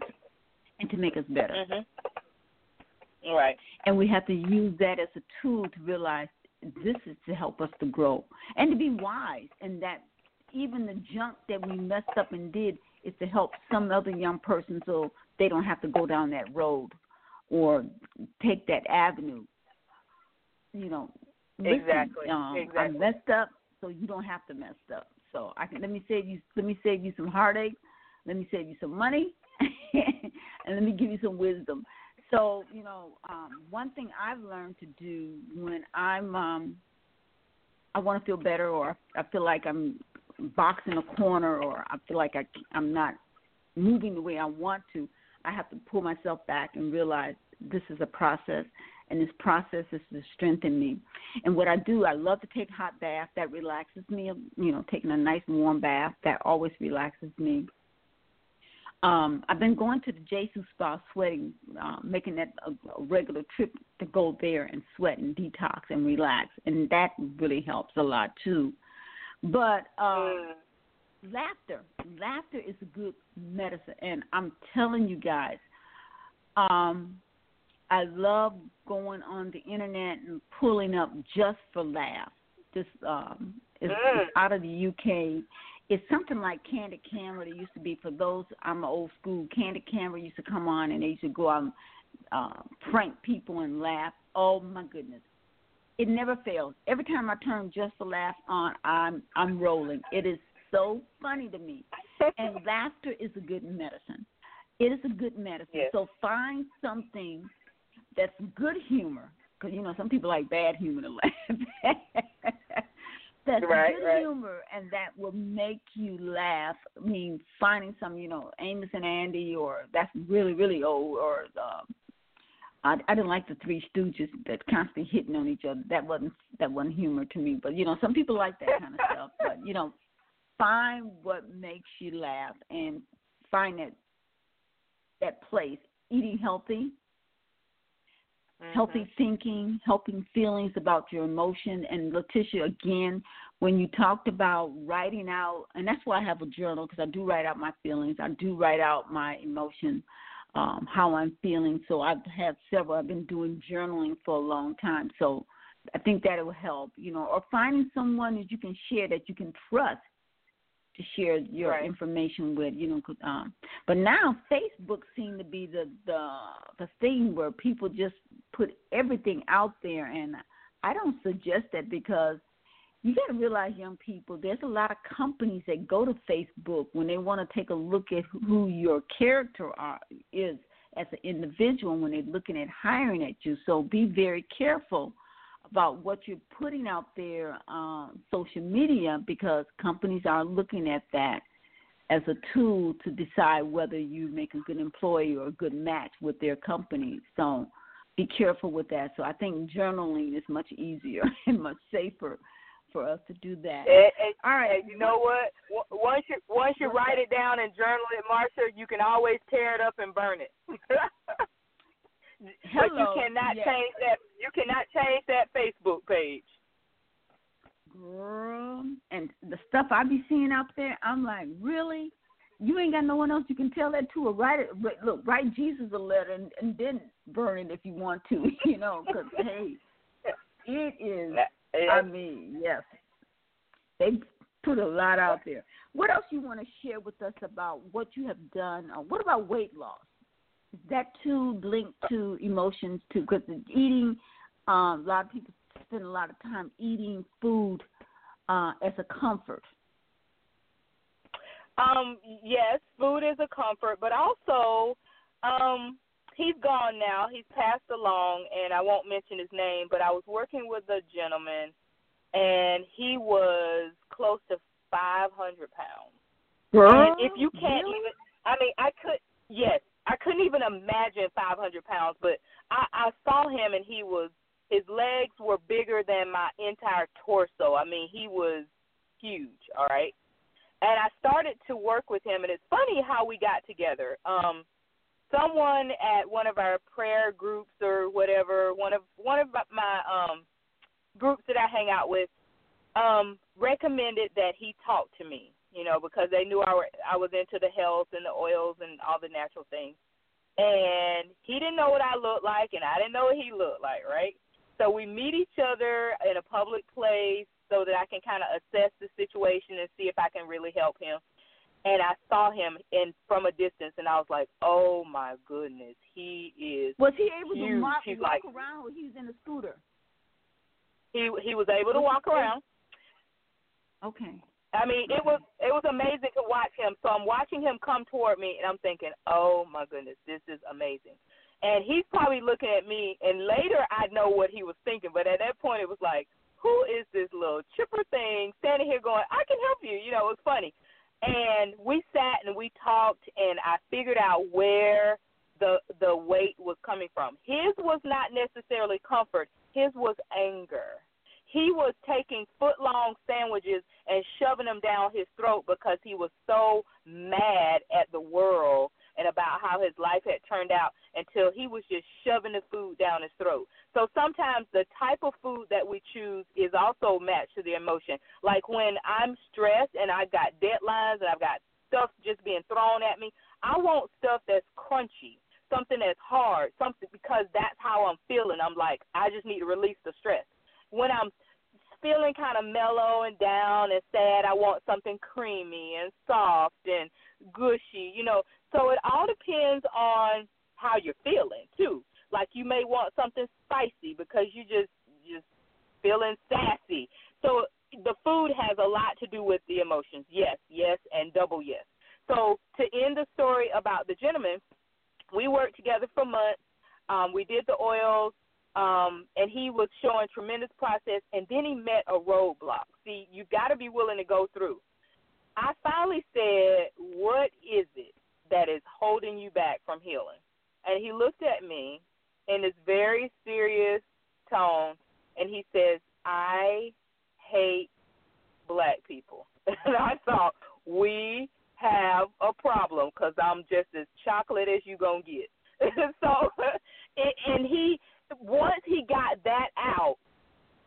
and to make us better. Mm-hmm. Right. And we have to use that as a tool to realize this is to help us to grow and to be wise and that even the junk that we messed up and did is to help some other young person so they don't have to go down that road or take that avenue. You know, listen, exactly. Um, exactly. I messed up, so you don't have to mess up. So I can let me save you. Let me save you some heartache. Let me save you some money, and let me give you some wisdom. So you know, um, one thing I've learned to do when I'm um, I want to feel better or I feel like I'm box in a corner or I feel like I, I'm not moving the way I want to, I have to pull myself back and realize this is a process and this process is to strengthen me. And what I do, I love to take hot bath. That relaxes me. You know, taking a nice warm bath that always relaxes me. Um, I've been going to the Jason Spa, sweating, uh, making that a, a regular trip to go there and sweat and detox and relax, and that really helps a lot too. But uh, mm. laughter, laughter is a good medicine, and I'm telling you guys, um, I love going on the internet and pulling up just for laughs. This um, is, mm. is out of the UK. It's something like Candid Camera. That used to be for those. I'm old school. Candid Camera used to come on, and they used to go out and uh, prank people and laugh. Oh my goodness! it never fails. Every time I turn just for laugh on, I'm I'm rolling. It is so funny to me, and laughter is a good medicine. It is a good medicine. Yes. So find something that's good humor, because you know some people like bad humor to laugh. That's right, good right. humor and that will make you laugh. I mean, finding some, you know, Amos and Andy, or that's really really old, or um, I, I didn't like the Three Stooges that constantly hitting on each other. That wasn't that wasn't humor to me. But you know, some people like that kind of stuff. But you know, find what makes you laugh and find that that place. Eating healthy, mm-hmm. healthy thinking, helping feelings about your emotion. And Latissa, again, when you talked about writing out, and that's why I have a journal because I do write out my feelings. I do write out my emotion, um, how I'm feeling. So I've had several. I've been doing journaling for a long time. So I think that will help. You know, or finding someone that you can share that you can trust to share your right. information with. You know, um, but now Facebook seems to be the the the thing where people just put everything out there, and I don't suggest that because you got to realize, young people, there's a lot of companies that go to Facebook when they want to take a look at who your character are, is as an individual when they're looking at hiring at you. So be very careful about what you're putting out there on social media because companies are looking at that as a tool to decide whether you make a good employee or a good match with their company. So be careful with that. So I think journaling is much easier and much safer for us to do that. And, and, All right. You know what? Once you once you write it down and journal it, Marsha, you can always tear it up and burn it. Hello. But you cannot yes. change that. You cannot change that Facebook page. Girl, and the stuff I be seeing out there, I'm like, really? You ain't got no one else you can tell that to, or write it. Look, write Jesus a letter and, and then burn it if you want to, you know, because hey, it is I mean, yes. They put a lot out there. What else you want to share with us about what you have done? What about weight loss? Is that too linked to emotions too? Because eating, um, a lot of people spend a lot of time eating food uh, as a comfort. Um, yes, food is a comfort, but also, um, he's gone now. He's passed along, and I won't mention his name, but I was working with a gentleman, and he was close to 500 pounds. Girl, and if you can't really? even, I mean, I could, yes, I couldn't even imagine 500 pounds, but I, I saw him, and he was, his legs were bigger than my entire torso. I mean, he was huge, all right? And I started to work with him, and it's funny how we got together. Um, someone at one of our prayer groups or whatever, one of one of my um groups that I hang out with, um, recommended that he talk to me, you know, because they knew I were I was into the health and the oils and all the natural things. And he didn't know what I looked like and I didn't know what he looked like, right? So we meet each other in a public place so that I can kind of assess the situation and see if I can really help him and I saw him in from a distance, and I was like, "Oh my goodness, he is." Was he able huge. to walk, He's walk like, around, or he was in a scooter? He he was able to walk around. Okay. I mean, it was it was amazing to watch him. So I'm watching him come toward me, and I'm thinking, "Oh my goodness, this is amazing." And he's probably looking at me, and later I know what he was thinking. But at that point, it was like, "Who is this little chipper thing standing here going, I can help you?" You know, it was funny. And we sat and we talked, and I figured out where the the weight was coming from. His was not necessarily comfort. His was anger. He was taking foot long sandwiches and shoving them down his throat because he was so mad at the world and about how his life had turned out until he was just shoving the food down his throat. So sometimes the type of food that we choose is also matched to the emotion. Like when I'm stressed and I've got deadlines and I've got stuff just being thrown at me, I want stuff that's crunchy, something that's hard, something because that's how I'm feeling. I'm like, I just need to release the stress. When I'm feeling kind of mellow and down and sad, I want something creamy and soft and gushy, you know. So it all depends on how you're feeling too. Like you may want something spicy because you just just feeling sassy. So the food has a lot to do with the emotions. Yes, yes, and double yes. So to end the story about the gentleman, we worked together for months. Um, we did the oils, um, and he was showing tremendous process. And then he met a roadblock. See, you got to be willing to go through. I finally said, "What is it that is holding you back from healing?" And he looked at me in this very serious tone, and he says, "I hate black people." and I thought, "We have a problem because I'm just as chocolate as you're gonna get." so, and he once he got that out,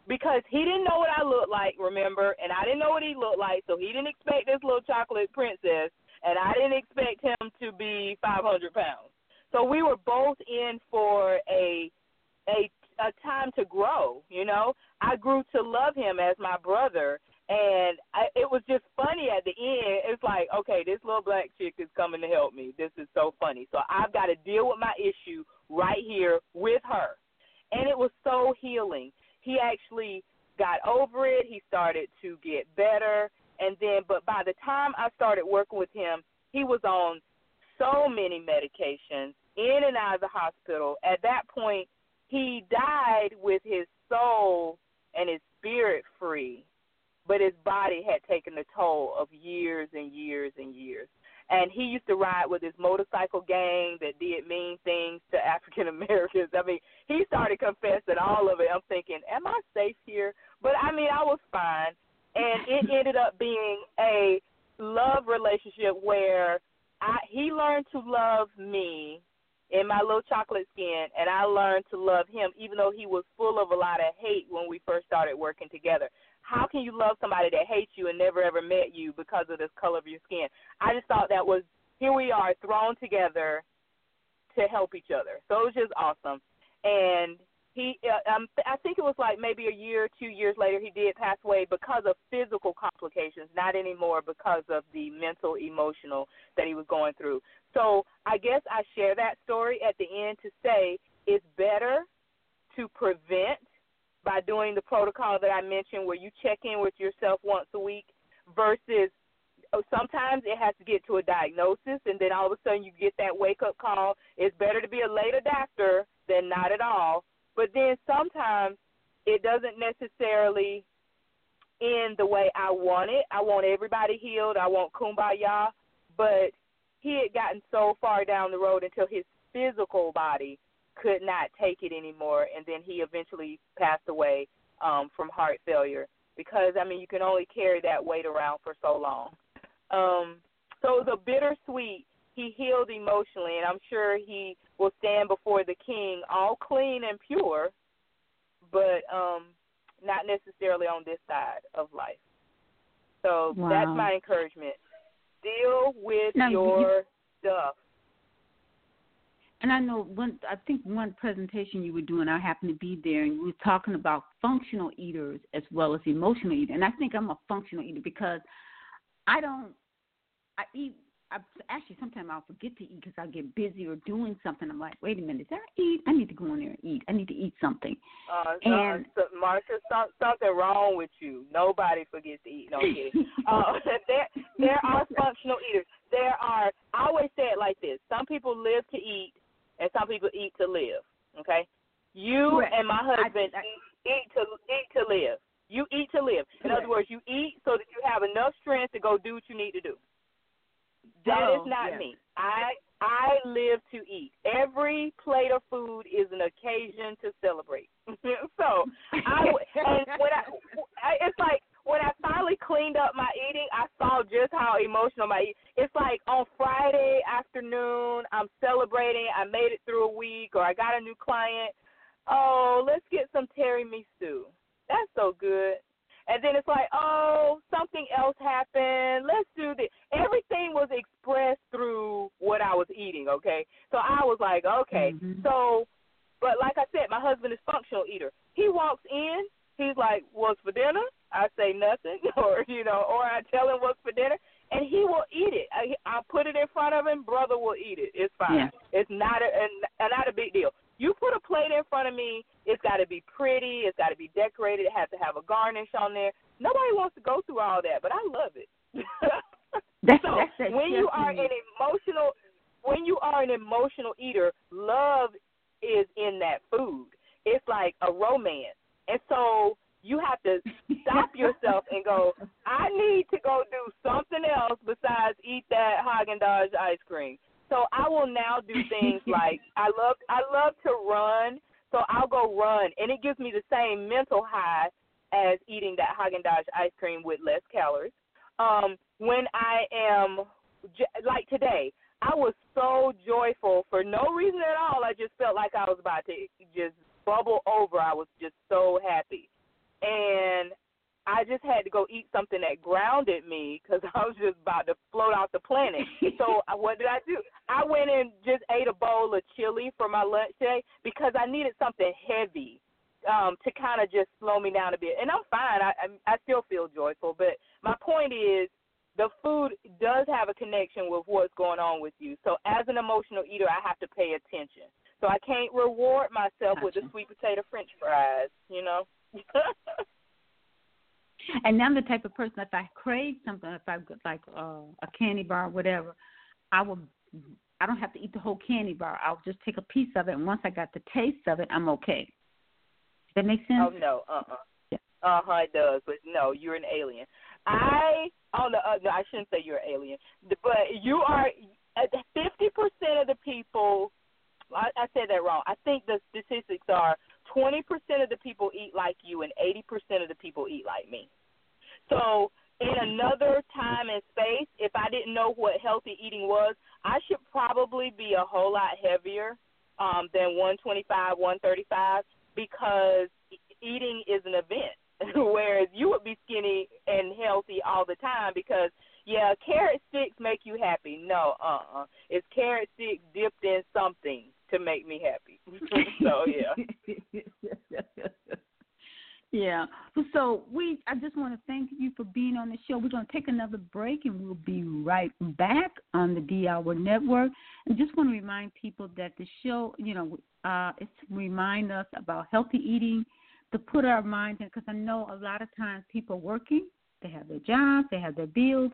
because he didn't know what I looked like, remember, and I didn't know what he looked like, so he didn't expect this little chocolate princess, and I didn't expect him to be 500 pounds. So we were both in for a a a time to grow. You know, I grew to love him as my brother, and I, it was just funny at the end. It's like, okay, this little black chick is coming to help me. This is so funny. So I've got to deal with my issue right here with her, and it was so healing. He actually got over it. He started to get better, and then, but by the time I started working with him, he was on so many medications, in and out of the hospital. At that point, he died with his soul and his spirit free, but his body had taken the toll of years and years and years. And he used to ride with his motorcycle gang that did mean things to African Americans. I mean, he started confessing all of it. I'm thinking, am I safe here? But I mean, I was fine. And it ended up being a love relationship where I he learned to love me in my little chocolate skin, and I learned to love him, even though he was full of a lot of hate when we first started working together. How can you love somebody that hates you and never ever met you because of this color of your skin? I just thought that was here we are thrown together to help each other. So it was just awesome. And he uh, um I think it was like maybe a year two years later he did pass away because of physical complications, not anymore because of the mental emotional that he was going through. So I guess I share that story at the end to say it's better to prevent by doing the protocol that I mentioned where you check in with yourself once a week versus oh, sometimes it has to get to a diagnosis and then all of a sudden you get that wake up call. It's better to be a late adapter than not at all but then sometimes it doesn't necessarily end the way I want it. I want everybody healed. I want kumbaya. But he had gotten so far down the road until his physical body could not take it anymore, and then he eventually passed away um, from heart failure. Because I mean, you can only carry that weight around for so long. Um, so the bittersweet he healed emotionally, and I'm sure he will stand before the king all clean and pure, but um, not necessarily on this side of life. So wow. that's my encouragement. Deal with now, your you, stuff. And I know one. I think one presentation you were doing, I happened to be there, and you were talking about functional eaters as well as emotional eaters. And I think I'm a functional eater because I don't. I eat I, actually sometimes I'll forget to eat because I get busy or doing something. I'm like, wait a minute, did I eat? I need to go in there and eat. I need to eat something. Uh, and so, Marsha, some, something wrong with you. Nobody forgets to eat. No kidding. uh, there, there are functional eaters. There are. I always say it like this: some people live to eat, and some people eat to live. Okay, you Correct. and my husband I, I, eat, eat to eat to live. You eat to live. In Correct. other words, you eat so that you have enough strength to go do what you need to do. That oh, is not yeah. me. I I live to eat. Every plate of food is an occasion to celebrate. so I and when I, I it's like when I finally cleaned up my eating, I saw just how emotional my eat. It's like on Friday afternoon, I'm celebrating. I made it through a week, or I got a new client. Oh, let's get some tiramisu. That's so good and then it's like, oh, something else happened. Let's do this. Everything was expressed through what I was eating. Okay, so I was like, okay, mm-hmm. so, but like I said, my husband is functional eater. He walks in, he's like, what's for dinner? I say nothing, or you know, or I tell him what's for dinner, and he will eat it. I I put it in front of him. Brother will eat it. It's fine. Yeah. It's not a, a not a big deal. You put a plate in front of me, it's got to be pretty, it's got to be decorated, it has to have a garnish on there. Nobody wants to go through all that, but I love it. that's, so that's, that's when you are an emotional, when you are an emotional eater, love is in that food. It's like a romance, and so you have to stop yourself and go. I need to go do something else besides eat that Haagen Dazs ice cream. So I will now do things like I love I love to run, so I'll go run, and it gives me the same mental high as eating that Haagen Dazs ice cream with less calories. Um, when I am like today, I was so joyful for no reason at all. I just felt like I was about to just bubble over. I was just so happy, and I just had to go eat something that grounded me because I was just about to float off the planet. so what did I do? I went and just ate a bowl of chili for my lunch today because I needed something heavy um, to kind of just slow me down a bit. And I'm fine. I I still feel joyful, but my point is the food does have a connection with what's going on with you. So as an emotional eater, I have to pay attention. So I can't reward myself gotcha. with the sweet potato French fries. You know. and I'm the type of person if I crave something, if I like uh, a candy bar, or whatever, I will. I don't have to eat the whole candy bar. I'll just take a piece of it, and once I got the taste of it, I'm okay Does that make sense? Oh no, uh uh-uh. uh. Yeah. Uh huh, it does. But no, you're an alien. I oh no, uh, no, I shouldn't say you're an alien, but you are. Fifty percent of the people. I, I said that wrong. I think the statistics are twenty percent of the people eat like you, and eighty percent of the people eat like me. So in another time and space, if I didn't know what healthy eating was, I should probably be a whole lot heavier um, than 125, 135 because eating is an event. Whereas you would be skinny and healthy all the time because yeah, carrot sticks make you happy. No, uh uh-uh. uh. It's carrot sticks dipped in something to make me happy. so yeah. yeah. So we I just want to thank you for being on the show. We're gonna take another break and we'll be right back on the D Hour Network. And just want to remind people that the show, you know, uh, is to remind us about healthy eating, to put our minds in, because I know a lot of times people working, they have their jobs, they have their bills,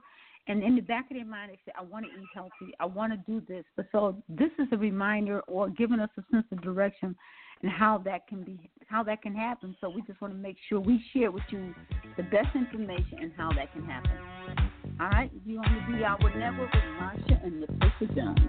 and in the back of their mind they say, I want to eat healthy, I want to do this. But so this is a reminder or giving us a sense of direction and how that can be how that can happen. So we just want to make sure we share with you the best information and how that can happen. All right, you on the D Hour Network with Marsha and the Latissa Jones.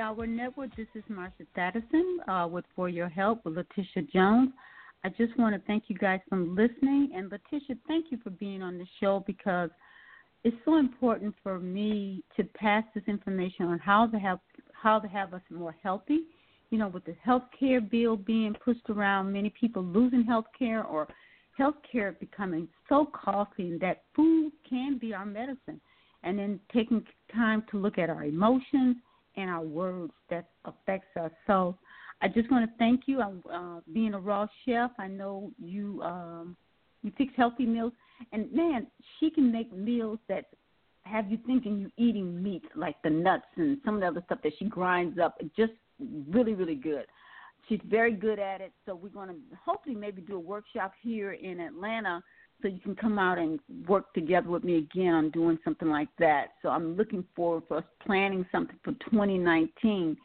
Hour Network. This is Marsha Thadison uh, with For Your Help with Latissa Jones. I just want to thank you guys for listening. And Latissa, thank you for being on the show because it's so important for me to pass this information on how to have how to have us more healthy. You know, with the health care bill being pushed around, many people losing health care or health care becoming so costly and that food can be our medicine. And then taking time to look at our emotions and our words that affects us. So I just want to thank you. I'm uh, being a raw chef. I know you um, you fix healthy meals, and man, she can make meals that have you thinking you're eating meat, like the nuts and some of the other stuff that she grinds up. Just really, really good. She's very good at it. So we're going to hopefully maybe do a workshop here in Atlanta so you can come out and work together with me again on doing something like that. So I'm looking forward for us planning something for 2019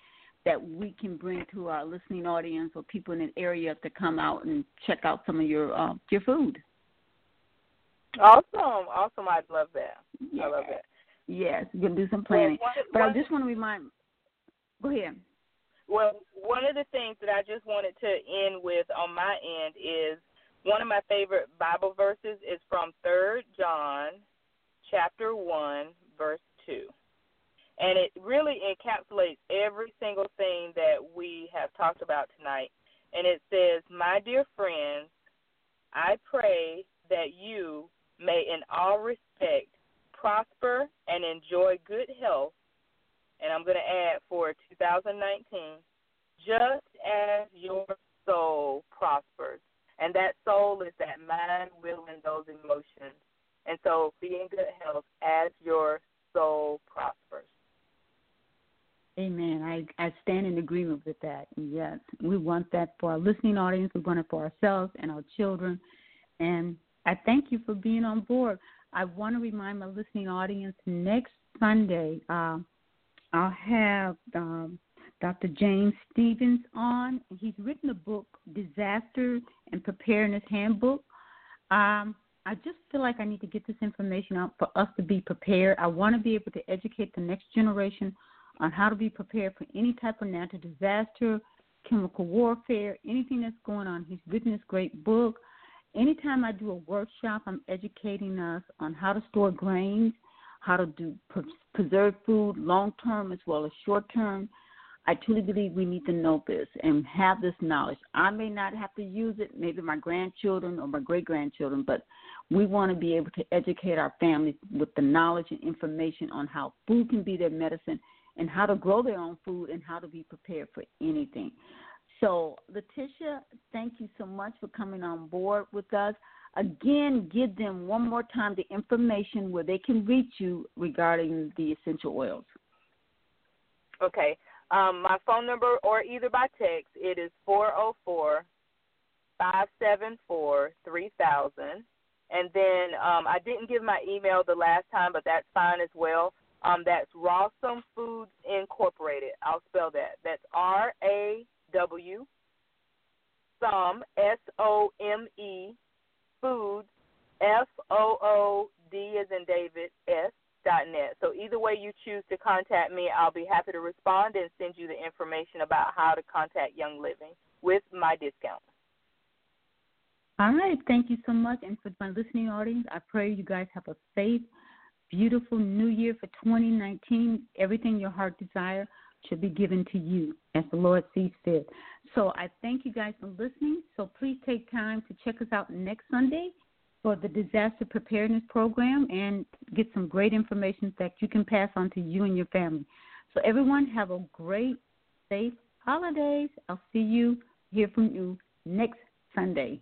that we can bring to our listening audience or people in the area to come out and check out some of your uh, your food. Awesome, awesome! I'd love that. Yeah. I love that. Yes, we're gonna do some planning. Well, one, but one, I just want to remind. Go ahead. Well, one of the things that I just wanted to end with on my end is one of my favorite Bible verses is from Third John, chapter one, verse two and it really encapsulates every single thing that we have talked about tonight. And it says, My dear friends, I pray that you may in all respect prosper and enjoy good health. And I'm going to add for 2019, just as your soul prospers. And that soul is that mind, will, and those emotions. And so be in good health as your soul prospers. Amen. I, I stand in agreement with that. Yes, we want that for our listening audience. We want it for ourselves and our children. And I thank you for being on board. I want to remind my listening audience next Sunday, uh, I'll have um, Dr. James Stevens on. He's written a book, Disaster and Preparedness Handbook. Um, I just feel like I need to get this information out for us to be prepared. I want to be able to educate the next generation on how to be prepared for any type of natural disaster, chemical warfare, anything that's going on. He's written this great book. Anytime I do a workshop, I'm educating us on how to store grains, how to do preserve food long term as well as short term. I truly believe we need to know this and have this knowledge. I may not have to use it, maybe my grandchildren or my great grandchildren, but we want to be able to educate our families with the knowledge and information on how food can be their medicine and how to grow their own food and how to be prepared for anything. So, Latissa, thank you so much for coming on board with us. Again, give them one more time the information where they can reach you regarding the essential oils. Okay. Um, my phone number, or either by text, it is 404 574 3000. And then um, I didn't give my email the last time, but that's fine as well. Um, that's Rawsome Foods Incorporated. I'll spell that. That's R A W some S O M E Foods F O O D as in David S net. So either way you choose to contact me, I'll be happy to respond and send you the information about how to contact Young Living with my discount. All right, thank you so much. And for my listening audience, I pray you guys have a safe beautiful new year for 2019. Everything your heart desire should be given to you as the Lord sees fit. So I thank you guys for listening. So please take time to check us out next Sunday for the disaster preparedness program and get some great information that you can pass on to you and your family. So everyone have a great, safe holidays. I'll see you, hear from you next Sunday.